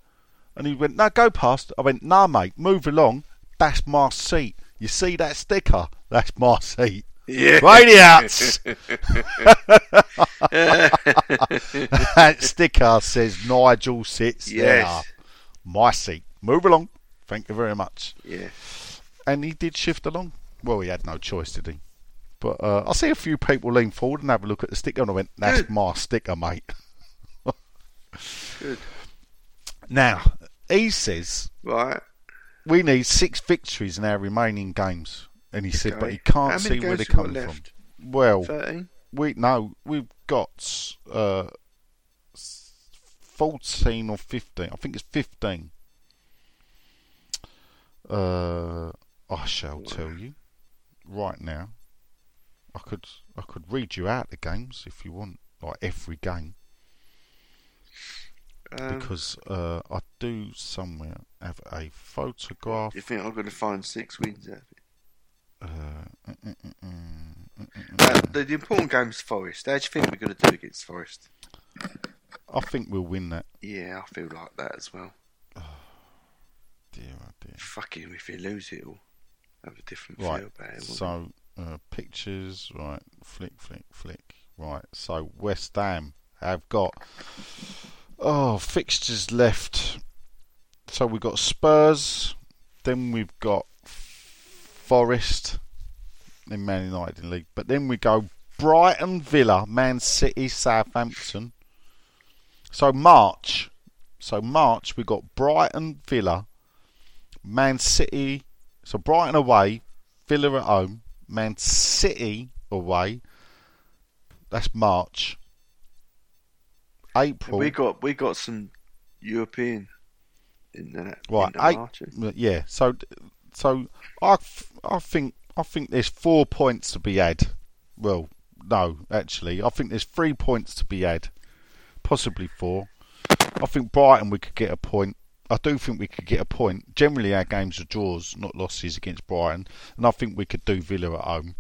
C: And he went, no, go past. I went, nah, mate, move along. That's my seat. You see that sticker? That's my seat.
D: Yeah.
C: Radiats! that sticker says Nigel sits
D: Yes.
C: there. My seat. Move along. Thank you very much.
D: Yeah.
C: And he did shift along. Well, he had no choice, did he? But uh, I see a few people lean forward and have a look at the sticker, and I went, "That's
D: Good.
C: my sticker, mate."
D: Good.
C: Now, he says
D: Right.
C: we need six victories in our remaining games. And he said, but he can't see where they're coming from.
D: left?
C: Well,
D: 13?
C: we no, we've got uh, fourteen or fifteen. I think it's fifteen. Uh, I shall tell you right now. I could I could read you out the games if you want, like every game,
D: Um,
C: because uh, I do somewhere have a photograph.
D: you think I'm going to find six wins out of it?
C: Uh, mm, mm, mm,
D: Uh, the, the important is Forest. How do you think we're going to do against Forest?
C: I think we'll win that.
D: Yeah, I feel like that as well.
C: Dear, oh dear.
D: Fucking, if you lose it, will have a different
C: Right.
D: feel about it?
C: So uh, pictures, right? Flick, flick, flick. Right. So West Ham have got oh fixtures left. So we've got Spurs, then we've got Forest, then Man United in league, but then we go Brighton, Villa, Man City, Southampton. So March, so March we got Brighton, Villa, Man City. So Brighton away, Villa at home, Man City away. That's March. April.
D: we got we got some European in that.
C: Right,
D: in the March. Eh?
C: yeah. So, so I, I think I think there's four points to be had. Well, no, actually, I think there's three points to be had, possibly four. I think Brighton we could get a point. I do think we could get a point. Generally, our games are draws, not losses against Brighton, and I think we could do Villa at home.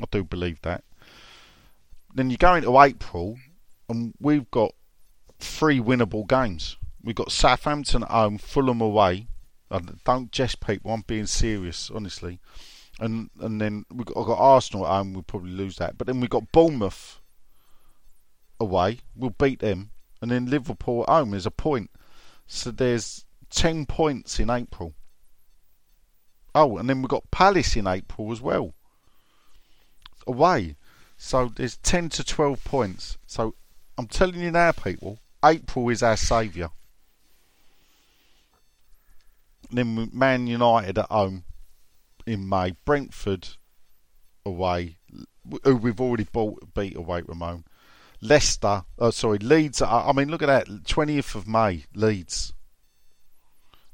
C: I do believe that. Then you go into April, and we've got three winnable games. We've got Southampton at home, Fulham away. Don't jest people, I'm being serious, honestly. And and then we've got, got Arsenal at home, we'll probably lose that. But then we've got Bournemouth away, we'll beat them. And then Liverpool at home is a point. So there's 10 points in April. Oh, and then we've got Palace in April as well. Away. So there's 10 to 12 points. So I'm telling you now, people, April is our saviour. Then Man United at home in May. Brentford away, who we've already bought, beat away, Ramon. Leicester, oh sorry, Leeds. I mean, look at that, 20th of May, Leeds.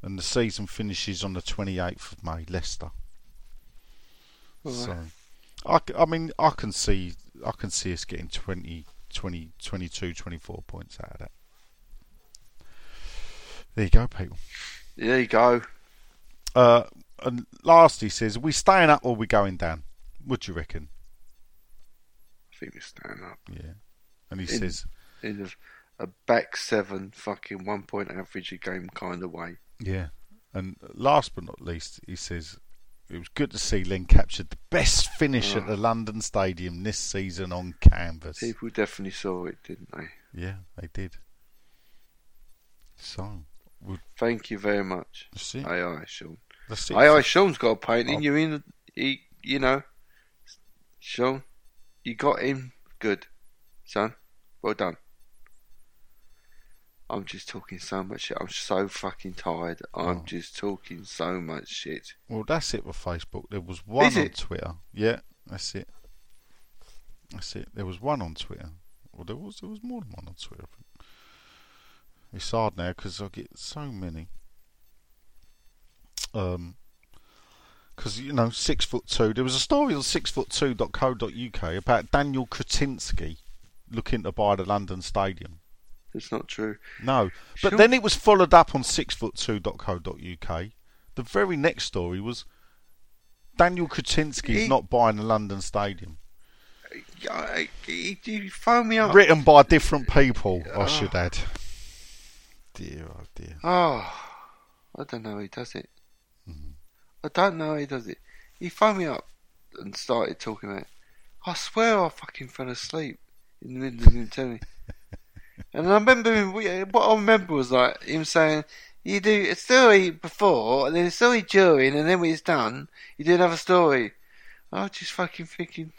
C: And the season finishes on the 28th of May, Leicester. So, I, I mean, I can see, I can see us getting 20, 20, 22, 24 points out of that. There you go, people.
D: There you go.
C: Uh, and last, he says, "Are we staying up or are we going down? What do you reckon?"
D: I think we're staying up.
C: Yeah. And he
D: In-
C: says,
D: in a, a back seven, fucking one point average a game kind of way.
C: "Yeah." And last but not least, he says, "It was good to see Len captured the best finish at the London Stadium this season on canvas."
D: People definitely saw it, didn't they?
C: Yeah, they did. So, we'll,
D: Thank you very much.
C: it.
D: Aye, aye, Sean.
C: It.
D: Aye, aye, Sean's got a painting.
C: Oh.
D: You're in, he, you know, Sean, you got him good, son. Well done. I'm just talking so much shit. I'm so fucking tired. I'm
C: Oh.
D: just talking so much shit.
C: Well, that's it with Facebook. There was one
D: Is
C: on
D: it?
C: Twitter. Yeah, that's it. That's it. There was one on Twitter. Well, there was there was more than one on Twitter. It's hard now because I get so many. Um, because you know, six foot two. There was a story on sixfoot2.co.uk about Daniel Kretinsky looking to buy the London Stadium.
D: It's not true.
C: No, but
D: Sure.
C: then it was followed up on sixfoot2.co.uk. The very next story was Daniel Kretinsky
D: He-
C: not buying the London Stadium.
D: Yeah, he- You phone me up.
C: Written by different people, I should add. Dear, oh dear.
D: Oh, I don't know how he does it.
C: Mm-hmm.
D: I don't know how he does it. He phoned me up and started talking about it. I swear I fucking fell asleep in the middle of him telling me. And I remember him, what I remember was like him saying, you do a story before, and then a story during, and then when it's done, you do another story. I was just fucking thinking,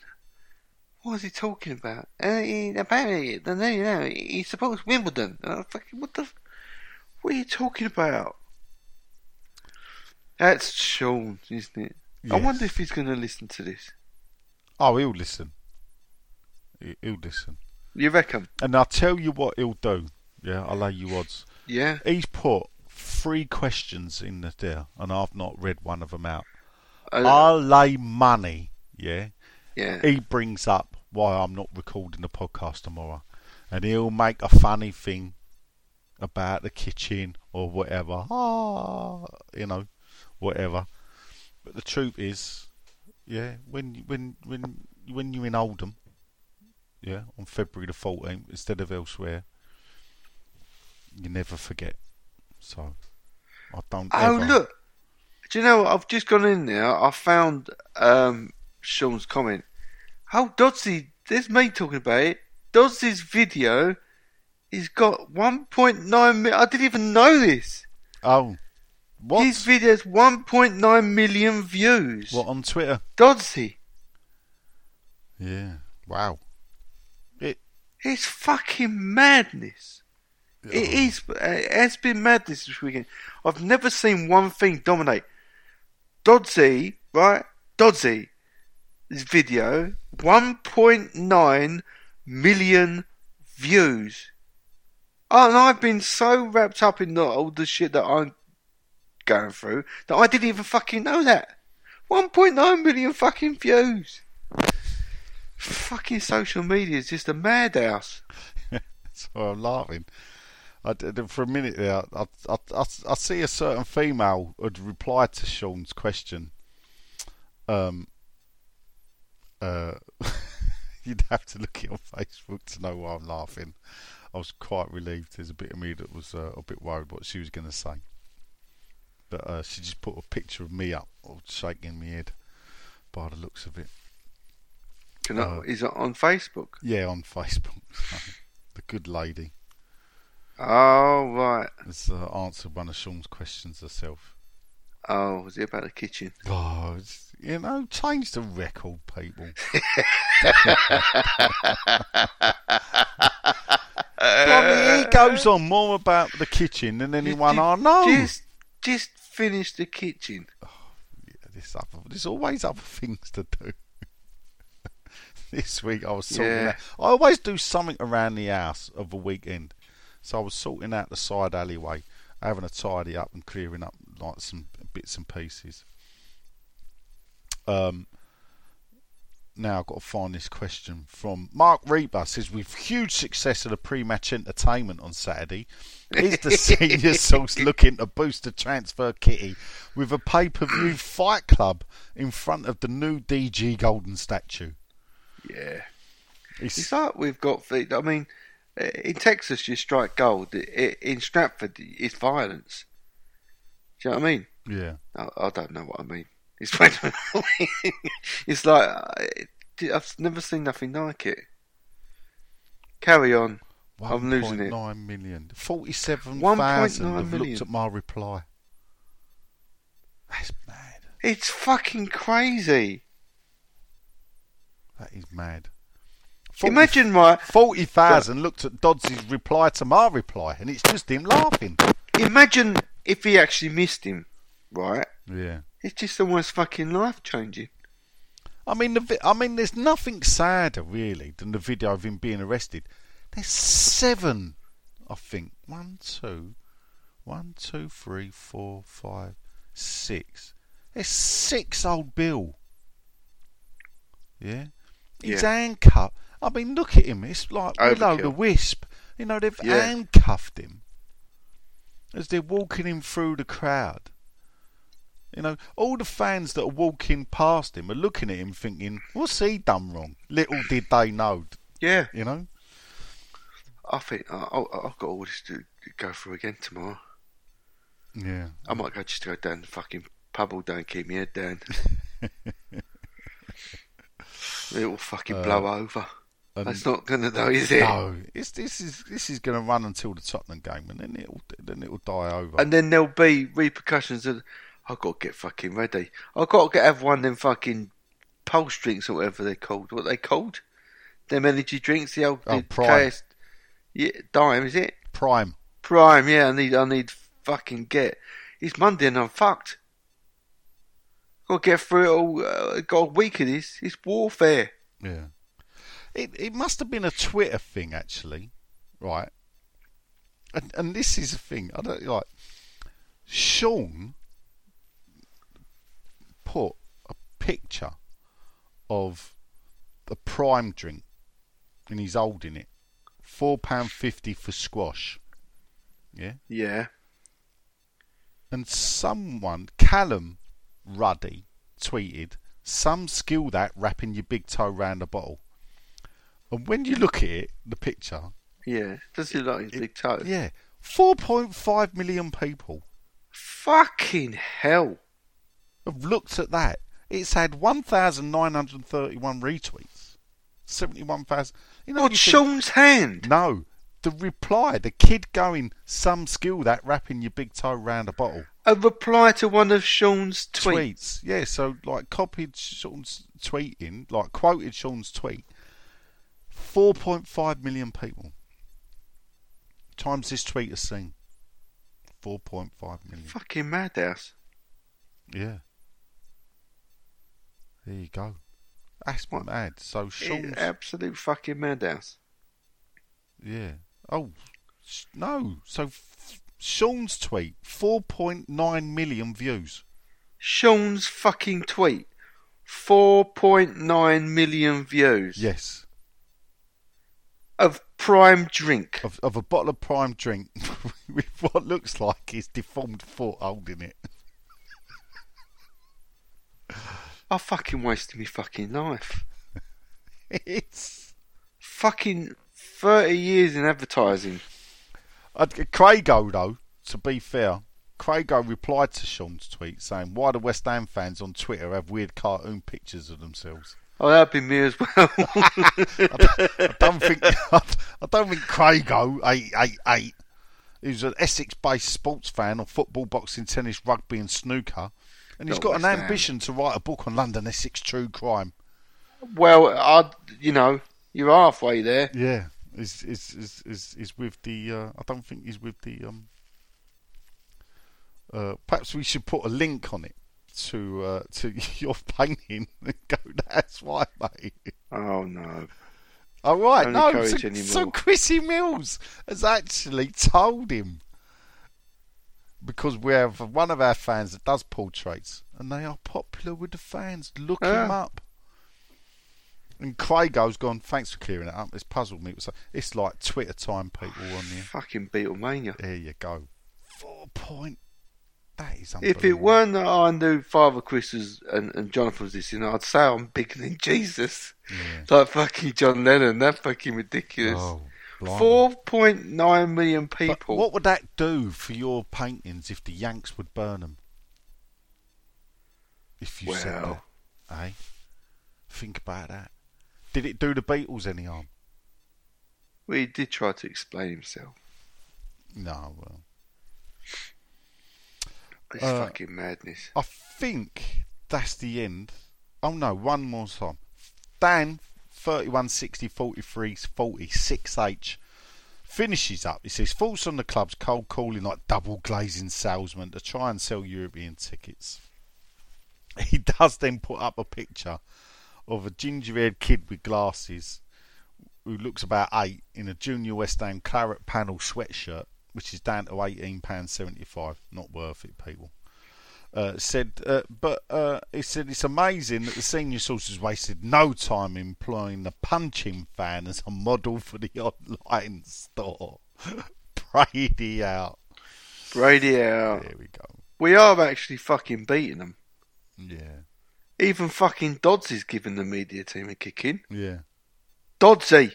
D: What is he talking about? Uh, he, apparently, the you know, he supports Wimbledon. Uh, fucking, what the? What are you talking about? That's Sean, isn't it? I wonder if he's going to listen to this.
C: Oh, he'll listen. He- He'll listen.
D: You reckon?
C: And I'll tell you what he'll do. Yeah, I'll lay you odds.
D: Yeah.
C: He's put three questions in the there, and I've not read one of them out.
D: Uh,
C: I'll lay money, yeah.
D: yeah.
C: He brings up why I'm not recording the podcast tomorrow, and he'll make a funny thing about the kitchen or whatever. Ah, you know, whatever. But the truth is, yeah, when when when when you're in Oldham, yeah, on February the 14th instead of elsewhere, you never forget. So I don't.
D: Oh
C: ever-
D: look! Do you know what? I've just gone in there. I found um, Sean's comment. How Oh, Dodsey, there's me talking about it. Dodsey's video, he's got 1.9 million. I didn't even know this.
C: Oh, what?
D: His video's 1.9 million views.
C: What on Twitter?
D: Dodsey,
C: Yeah. Wow. It.
D: it's fucking madness. It is. uh, It has been madness this weekend. I've never seen one thing dominate. Dodsey, right? Dodsey, this video, 1.9 million views. Oh, and I've been so wrapped up in all the shit that I'm going through that I didn't even fucking know that. 1.9 million fucking views. Fucking social media is just a madhouse.
C: So I'm laughing. I did, for a minute there, I, I, I, I see a certain female had replied to Sean's question. Um, uh, you'd have to look it on Facebook to know why I'm laughing. I was quite relieved. There's a bit of me that was uh, a bit worried what she was going to say. But uh, she just put a picture of me up, shaking my head by the looks of it.
D: Can I,
C: Uh,
D: is it on Facebook?
C: Yeah, on Facebook. the good lady.
D: Oh, right.
C: has uh, answered one of Sean's questions herself.
D: Oh, was it about the kitchen?
C: Oh, it's, you know, change the record, people. I he goes on more about the kitchen than anyone I know.
D: Just, just finish the kitchen.
C: Oh, yeah, there's, other, there's always other things to do. this week I was sorting
D: Yeah.
C: out. I always do something around the house of a weekend. So I was sorting out the side alleyway, having a tidy up and clearing up like some bits and pieces. Um, now I've got to find this question from Mark Reaper. Says with huge success of the pre-match entertainment on Saturday, is the senior source looking to boost the transfer kitty with a pay-per-view fight club in front of the new DG Golden statue?
D: Yeah.
C: It's,
D: It's like we've got. the- I mean, in Texas you strike gold. In Stratford it's violence. Do you know what I mean?
C: yeah,
D: I, I don't know what I mean. It's it's like I've never seen nothing like it. Carry on. I'm losing it.
C: 1.9 million. 47,000
D: 1.9
C: have
D: million.
C: looked at my reply. That's mad.
D: It's fucking crazy.
C: That is mad. 40
D: Imagine, my
C: 40,000 looked at Dodds' reply to my reply, and it's just him laughing.
D: Imagine if he actually missed him, right?
C: Yeah.
D: It's just almost fucking life changing.
C: I mean, the vi- I mean, there's nothing sadder really than the video of him being arrested. There's seven, I think. One, two, one, two, three, four, five, six. There's six old Bill. Yeah, he's
D: Yeah.
C: handcuffed. I mean, look at him. It's like Willow the
D: Overkill.
C: Wisp. You know, they've
D: Yeah.
C: handcuffed him as they're walking him through the crowd. You know, all the fans that are walking past him are looking at him thinking, what's he done wrong? Little did they know,
D: Yeah,
C: you know?
D: I think I, I've got all this to go through again tomorrow.
C: Yeah.
D: I might go just go down the fucking pub all day and keep my head down. it will fucking uh, blow over. That's not gonna though, is it?
C: No, it's, this is this is going to run until the Tottenham game, and then it'll then it'll die over.
D: And then there'll be repercussions. Of, I've got to get fucking ready. I've got to get have one of them fucking pulse drinks or whatever they're called. What they called? them energy drinks, the old
C: Oh,
D: the
C: Prime.
D: KS, yeah, dime is it?
C: Prime.
D: Prime, yeah. I need, I need fucking get. It's Monday and I'm fucked. Got to get through it all. Uh, got a week of this. It's warfare.
C: Yeah. It it must have been a Twitter thing actually, right? And and this is a thing. I don't like. Sean put a picture of the prime drink, and he's holding it. Four pound fifty for squash. Yeah.
D: Yeah.
C: and someone, Callum Ruddy, tweeted, "Some skill that wrapping your big toe round a bottle." And when you look at it, the picture,
D: Yeah. Does it like his big toe?
C: yeah, 4.5 million people
D: Fucking hell.
C: Have looked at that. It's had 1,931 retweets, 71,000. You know,
D: What,
C: you think-
D: Sean's hand?
C: No, the reply, the kid going, "Some skill that wrapping your big toe round a bottle."
D: A reply to one of Sean's tweets.
C: tweets. Yeah, so like copied Sean's tweeting, like quoted Sean's tweet. 4.5 million people. Times this tweet has seen. 4.5 million.
D: Fucking madhouse.
C: Yeah. There you go. That's
D: my
C: mad. So Sean's.
D: Absolute fucking madhouse.
C: Yeah. Oh, no. So f- Sean's tweet, 4.9 million views.
D: Sean's fucking tweet. 4.9 million views
C: Yes.
D: of prime drink.
C: Of, of a bottle of prime drink with what looks like his deformed foot holding it.
D: I fucking wasted me fucking life.
C: It's.
D: Fucking 30 years in advertising.
C: Uh, Craigo, though, to be fair, Craigo replied to Sean's tweet saying, Why do West Ham fans on Twitter have weird cartoon pictures of themselves?
D: Oh, that'd be me as well.
C: I don't think I don't think Craigo eight eight eight who's an Essex based sports fan of football, boxing, tennis, rugby and snooker and he's got an
D: Ham.
C: ambition to write a book on London Essex true crime.
D: well, I, you know, you're halfway there.
C: Yeah. Is is is is, is with the uh, I don't think he's with the um uh, perhaps we should put a link on it to uh, to your painting and go that's why mate.
D: Oh, no.
C: All right,
D: Don't
C: no. So, so Chrissy Mills has actually told him because we have one of our fans that does portraits, and they are popular with the fans. Look him
D: Ah.
C: up. And Craigo's gone. Thanks for clearing it up. It's puzzled me. It's like Twitter time people on there.
D: Fucking Beatlemania.
C: There you go. Four point. That is
D: If it weren't that I knew Father Chris was, and, and Jonathan was this, you know, I'd say I'm bigger than Jesus. Like fucking John Lennon. That's fucking ridiculous.
C: Oh, blimey.
D: 4.9 million
C: But
D: people.
C: what would that do for your paintings if the Yanks would burn them? If you said
D: Well.
C: that, eh? Think about that. Did it do the Beatles any harm?
D: Well, he did try to explain himself.
C: No. Well,
D: It's
C: Uh,
D: fucking madness.
C: I think that's the end. Oh no, one more time. Dan, 31 60 43 46 H finishes up. He says, False on the club's cold calling like double glazing salesman to try and sell European tickets. He does then put up a picture of a ginger haired kid with glasses who looks about eight in a junior West Ham claret panel sweatshirt, which is down to £18.75. Not worth it, people uh, said, uh, but uh, he said it's amazing that the senior sources wasted no time employing the punching fan as a model for the online store. Brady out.
D: Brady out.
C: There we go.
D: We are actually fucking beating them.
C: Yeah,
D: Even fucking Dodds is giving the media team a kick in.
C: yeah,
D: Dodsy.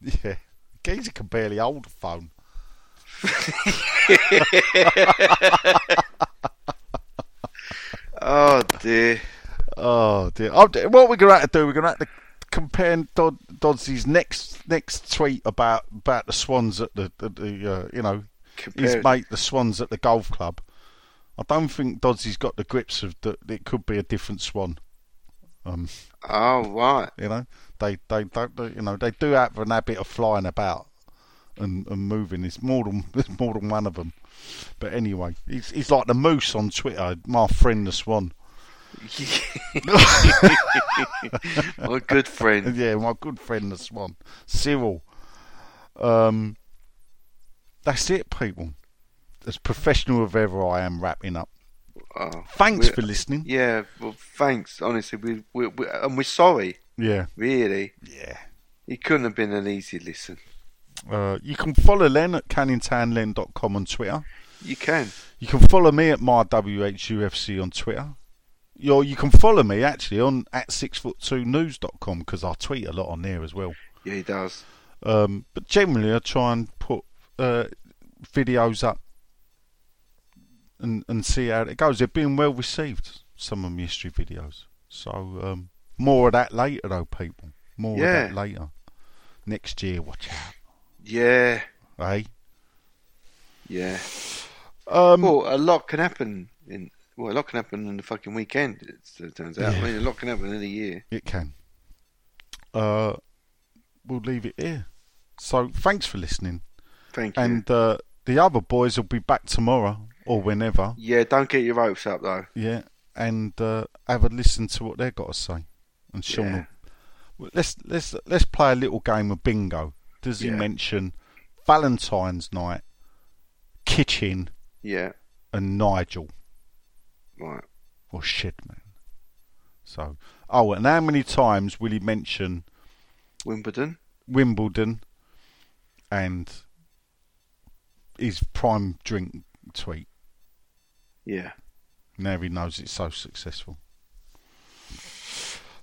C: yeah. Geezer can barely hold a phone.
D: Oh dear.
C: Oh dear. Oh, dear. What we're going to have to do? We're going to have to compare Dod- next next tweet about about the Swans at the, the, the uh, you know his mate the Swans at the golf club. I don't think Dodsy's got the grips of that. It could be a different Swan. Um,
D: Oh right.
C: you know, they they don't they, you know they do have an habit of flying about and, and moving. It's more than there's more than one of them. But anyway, he's he's like the moose on Twitter. My friend the swan.
D: My good friend.
C: Yeah, my good friend the Swan, Cyril. Um, that's it, people. As professional as ever, I am wrapping up.
D: Oh,
C: Thanks for listening.
D: Yeah, well, thanks. Honestly, we, we, we and we're sorry.
C: Yeah,
D: Really,
C: yeah.
D: it couldn't have been an easy listen.
C: Uh, you can follow Len at canningtownlen.com on Twitter.
D: You can.
C: You can follow me at mywhufc on Twitter. Or you can follow me actually on at sixfoot2news.com because I tweet a lot on there as well.
D: Yeah, he does.
C: Um, but generally, I try and put uh, videos up and and see how it goes. They're being well received. Some of my history videos. So um, more of that later, though, people. More
D: Yeah.
C: of that later. Next year, watch out,
D: Yeah,
C: eh?
D: yeah.
C: Um,
D: Well, a lot can happen in. Well, a lot can happen in the fucking weekend. It, turns out.
C: Yeah.
D: I mean, a lot can happen in a year.
C: It can. Uh, we'll leave it here. So thanks for listening,
D: Thank you.
C: and uh, the other boys will be back tomorrow or whenever.
D: yeah, don't get your ropes up though.
C: Yeah, and uh, have a listen to what they've got to say. And Sean,
D: Yeah.
C: will, let's let's let's play a little game of bingo. Does he
D: Yeah.
C: mention Valentine's night, kitchen,
D: Yeah,
C: and Nigel
D: right.
C: or Shedman? So, oh, and how many times will he mention
D: Wimbledon.
C: Wimbledon and his prime drink tweet?
D: Yeah.
C: Now he knows it's so successful.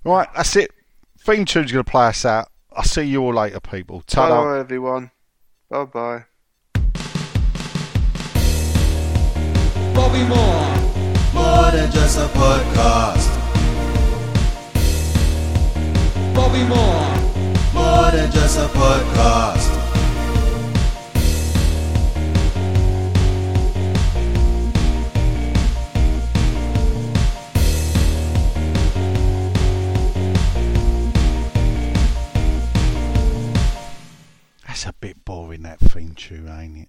C: Right, that's it. Theme tune's going to play us out. I'll see you all later, people. Ta-da.
D: Hello, everyone. Bye bye.
B: Bobby Moore. More than just a podcast. Bobby Moore. More than just a podcast.
C: That's a bit boring, that theme tune, ain't it?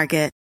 F: Market.